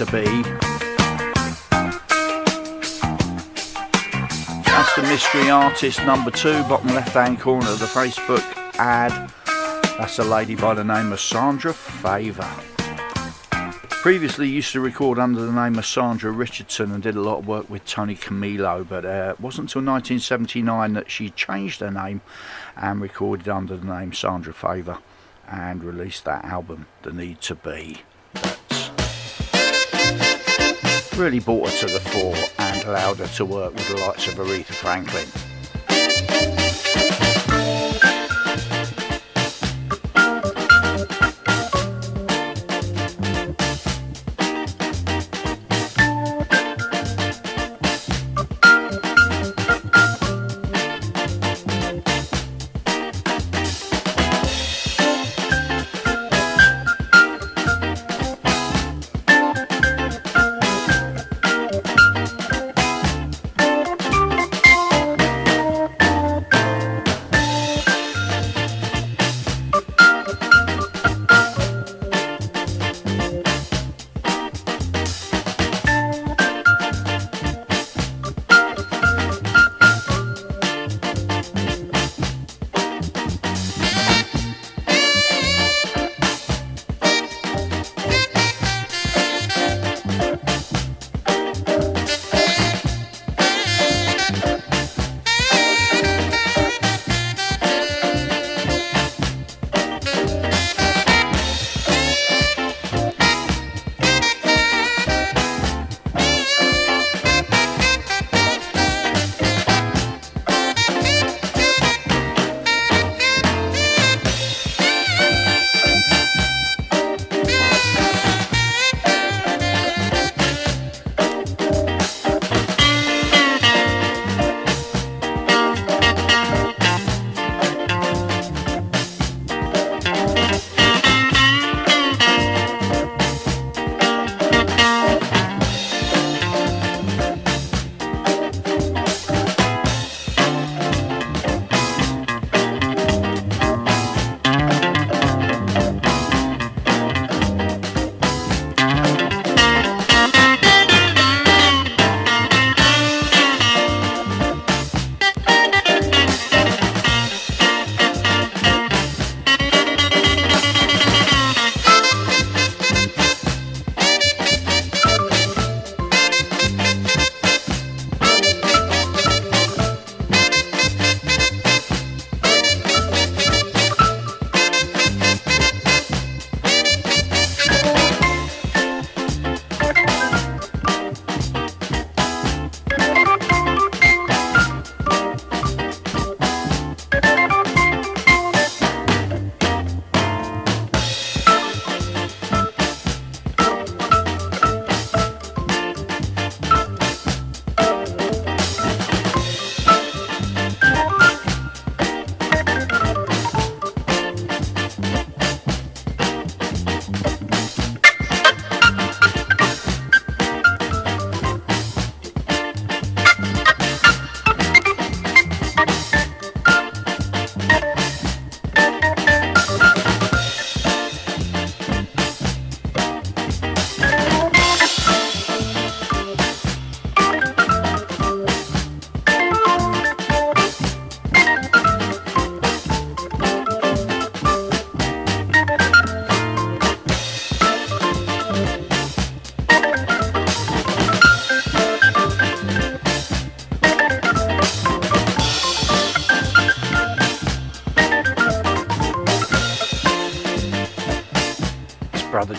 to be. That's the mystery artist number two, bottom left hand corner of the Facebook ad. That's a lady by the name of Sandra Feva. Previously used to record under the name of Sandra Richardson and did a lot of work with Tony Camillo. but uh, it wasn't until 1979 that she changed her name and recorded under the name Sandra Feva and released that album, The Need to Be. really brought her to the fore and allowed her to work with the likes of Aretha Franklin.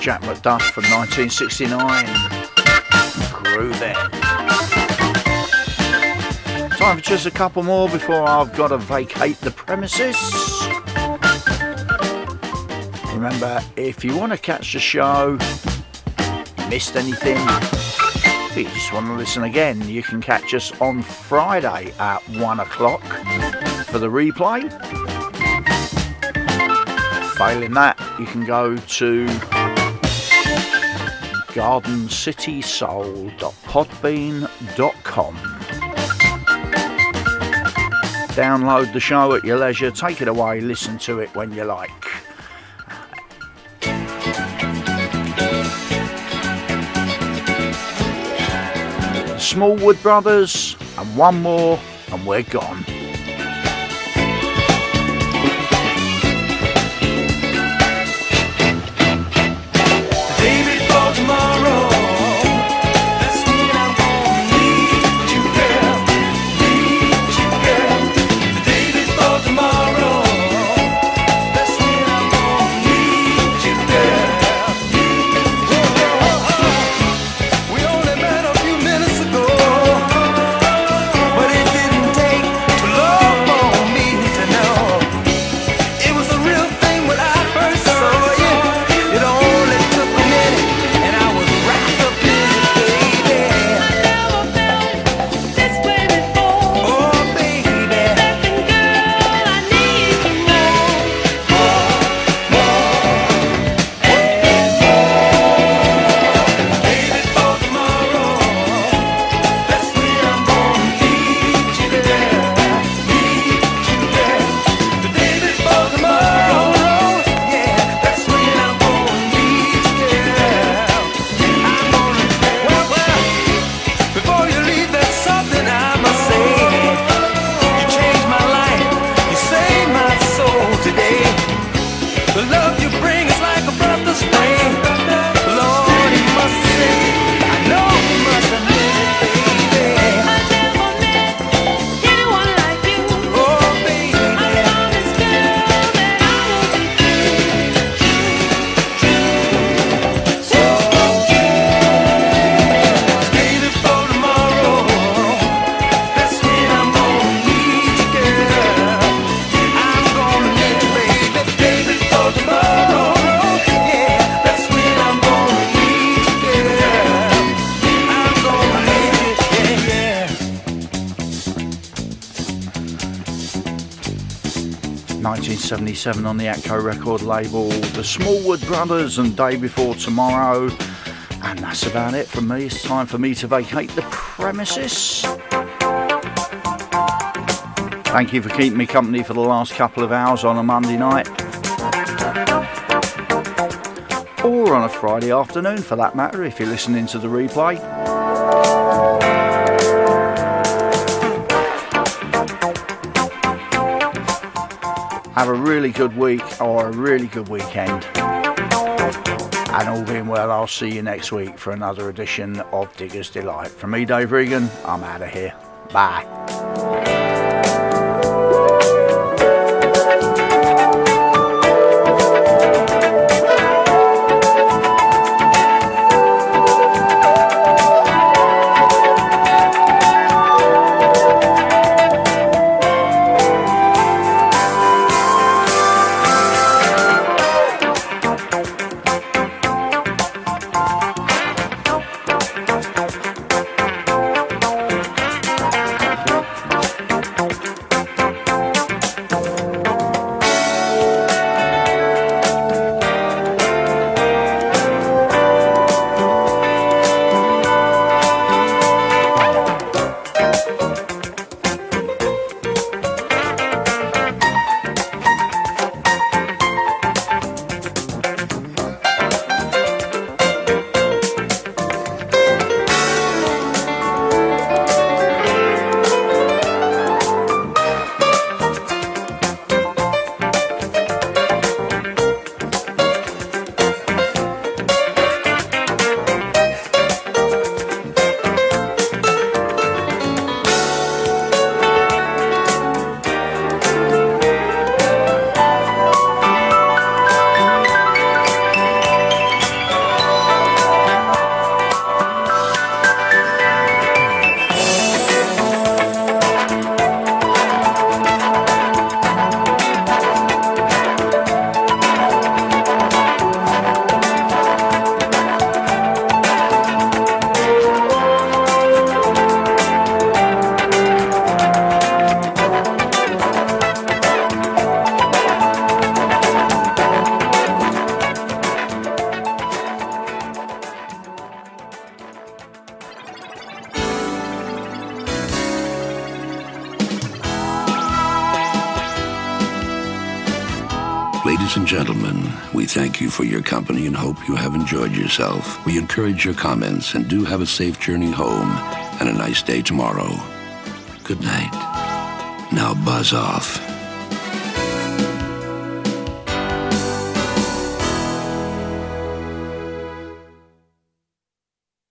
Jack McDuff from 1969. Grooving. Time for just a couple more before I've got to vacate the premises. Remember, if you want to catch the show, missed anything, or you just want to listen again, you can catch us on Friday at 1 o'clock for the replay. Failing that, you can go to gardencitysoul.podbean.com. Download the show at your leisure, take it away, listen to it when you like. Smallwood Brothers, and one more, and we're gone. 1977 on the Atco record label, the Smallwood Brothers and Day Before Tomorrow. And that's about it from me. It's time for me to vacate the premises. Thank you for keeping me company for the last couple of hours on a Monday night. Or on a Friday afternoon for that matter, if you're listening to the replay. Have a really good week or a really good weekend. And all being well, I'll see you next week for another edition of Digger's Delight. From me, Dave Regan, I'm out of here. Bye. Hope you have enjoyed yourself. We encourage your comments and do have a safe journey home and a nice day tomorrow. Good night. Now buzz off.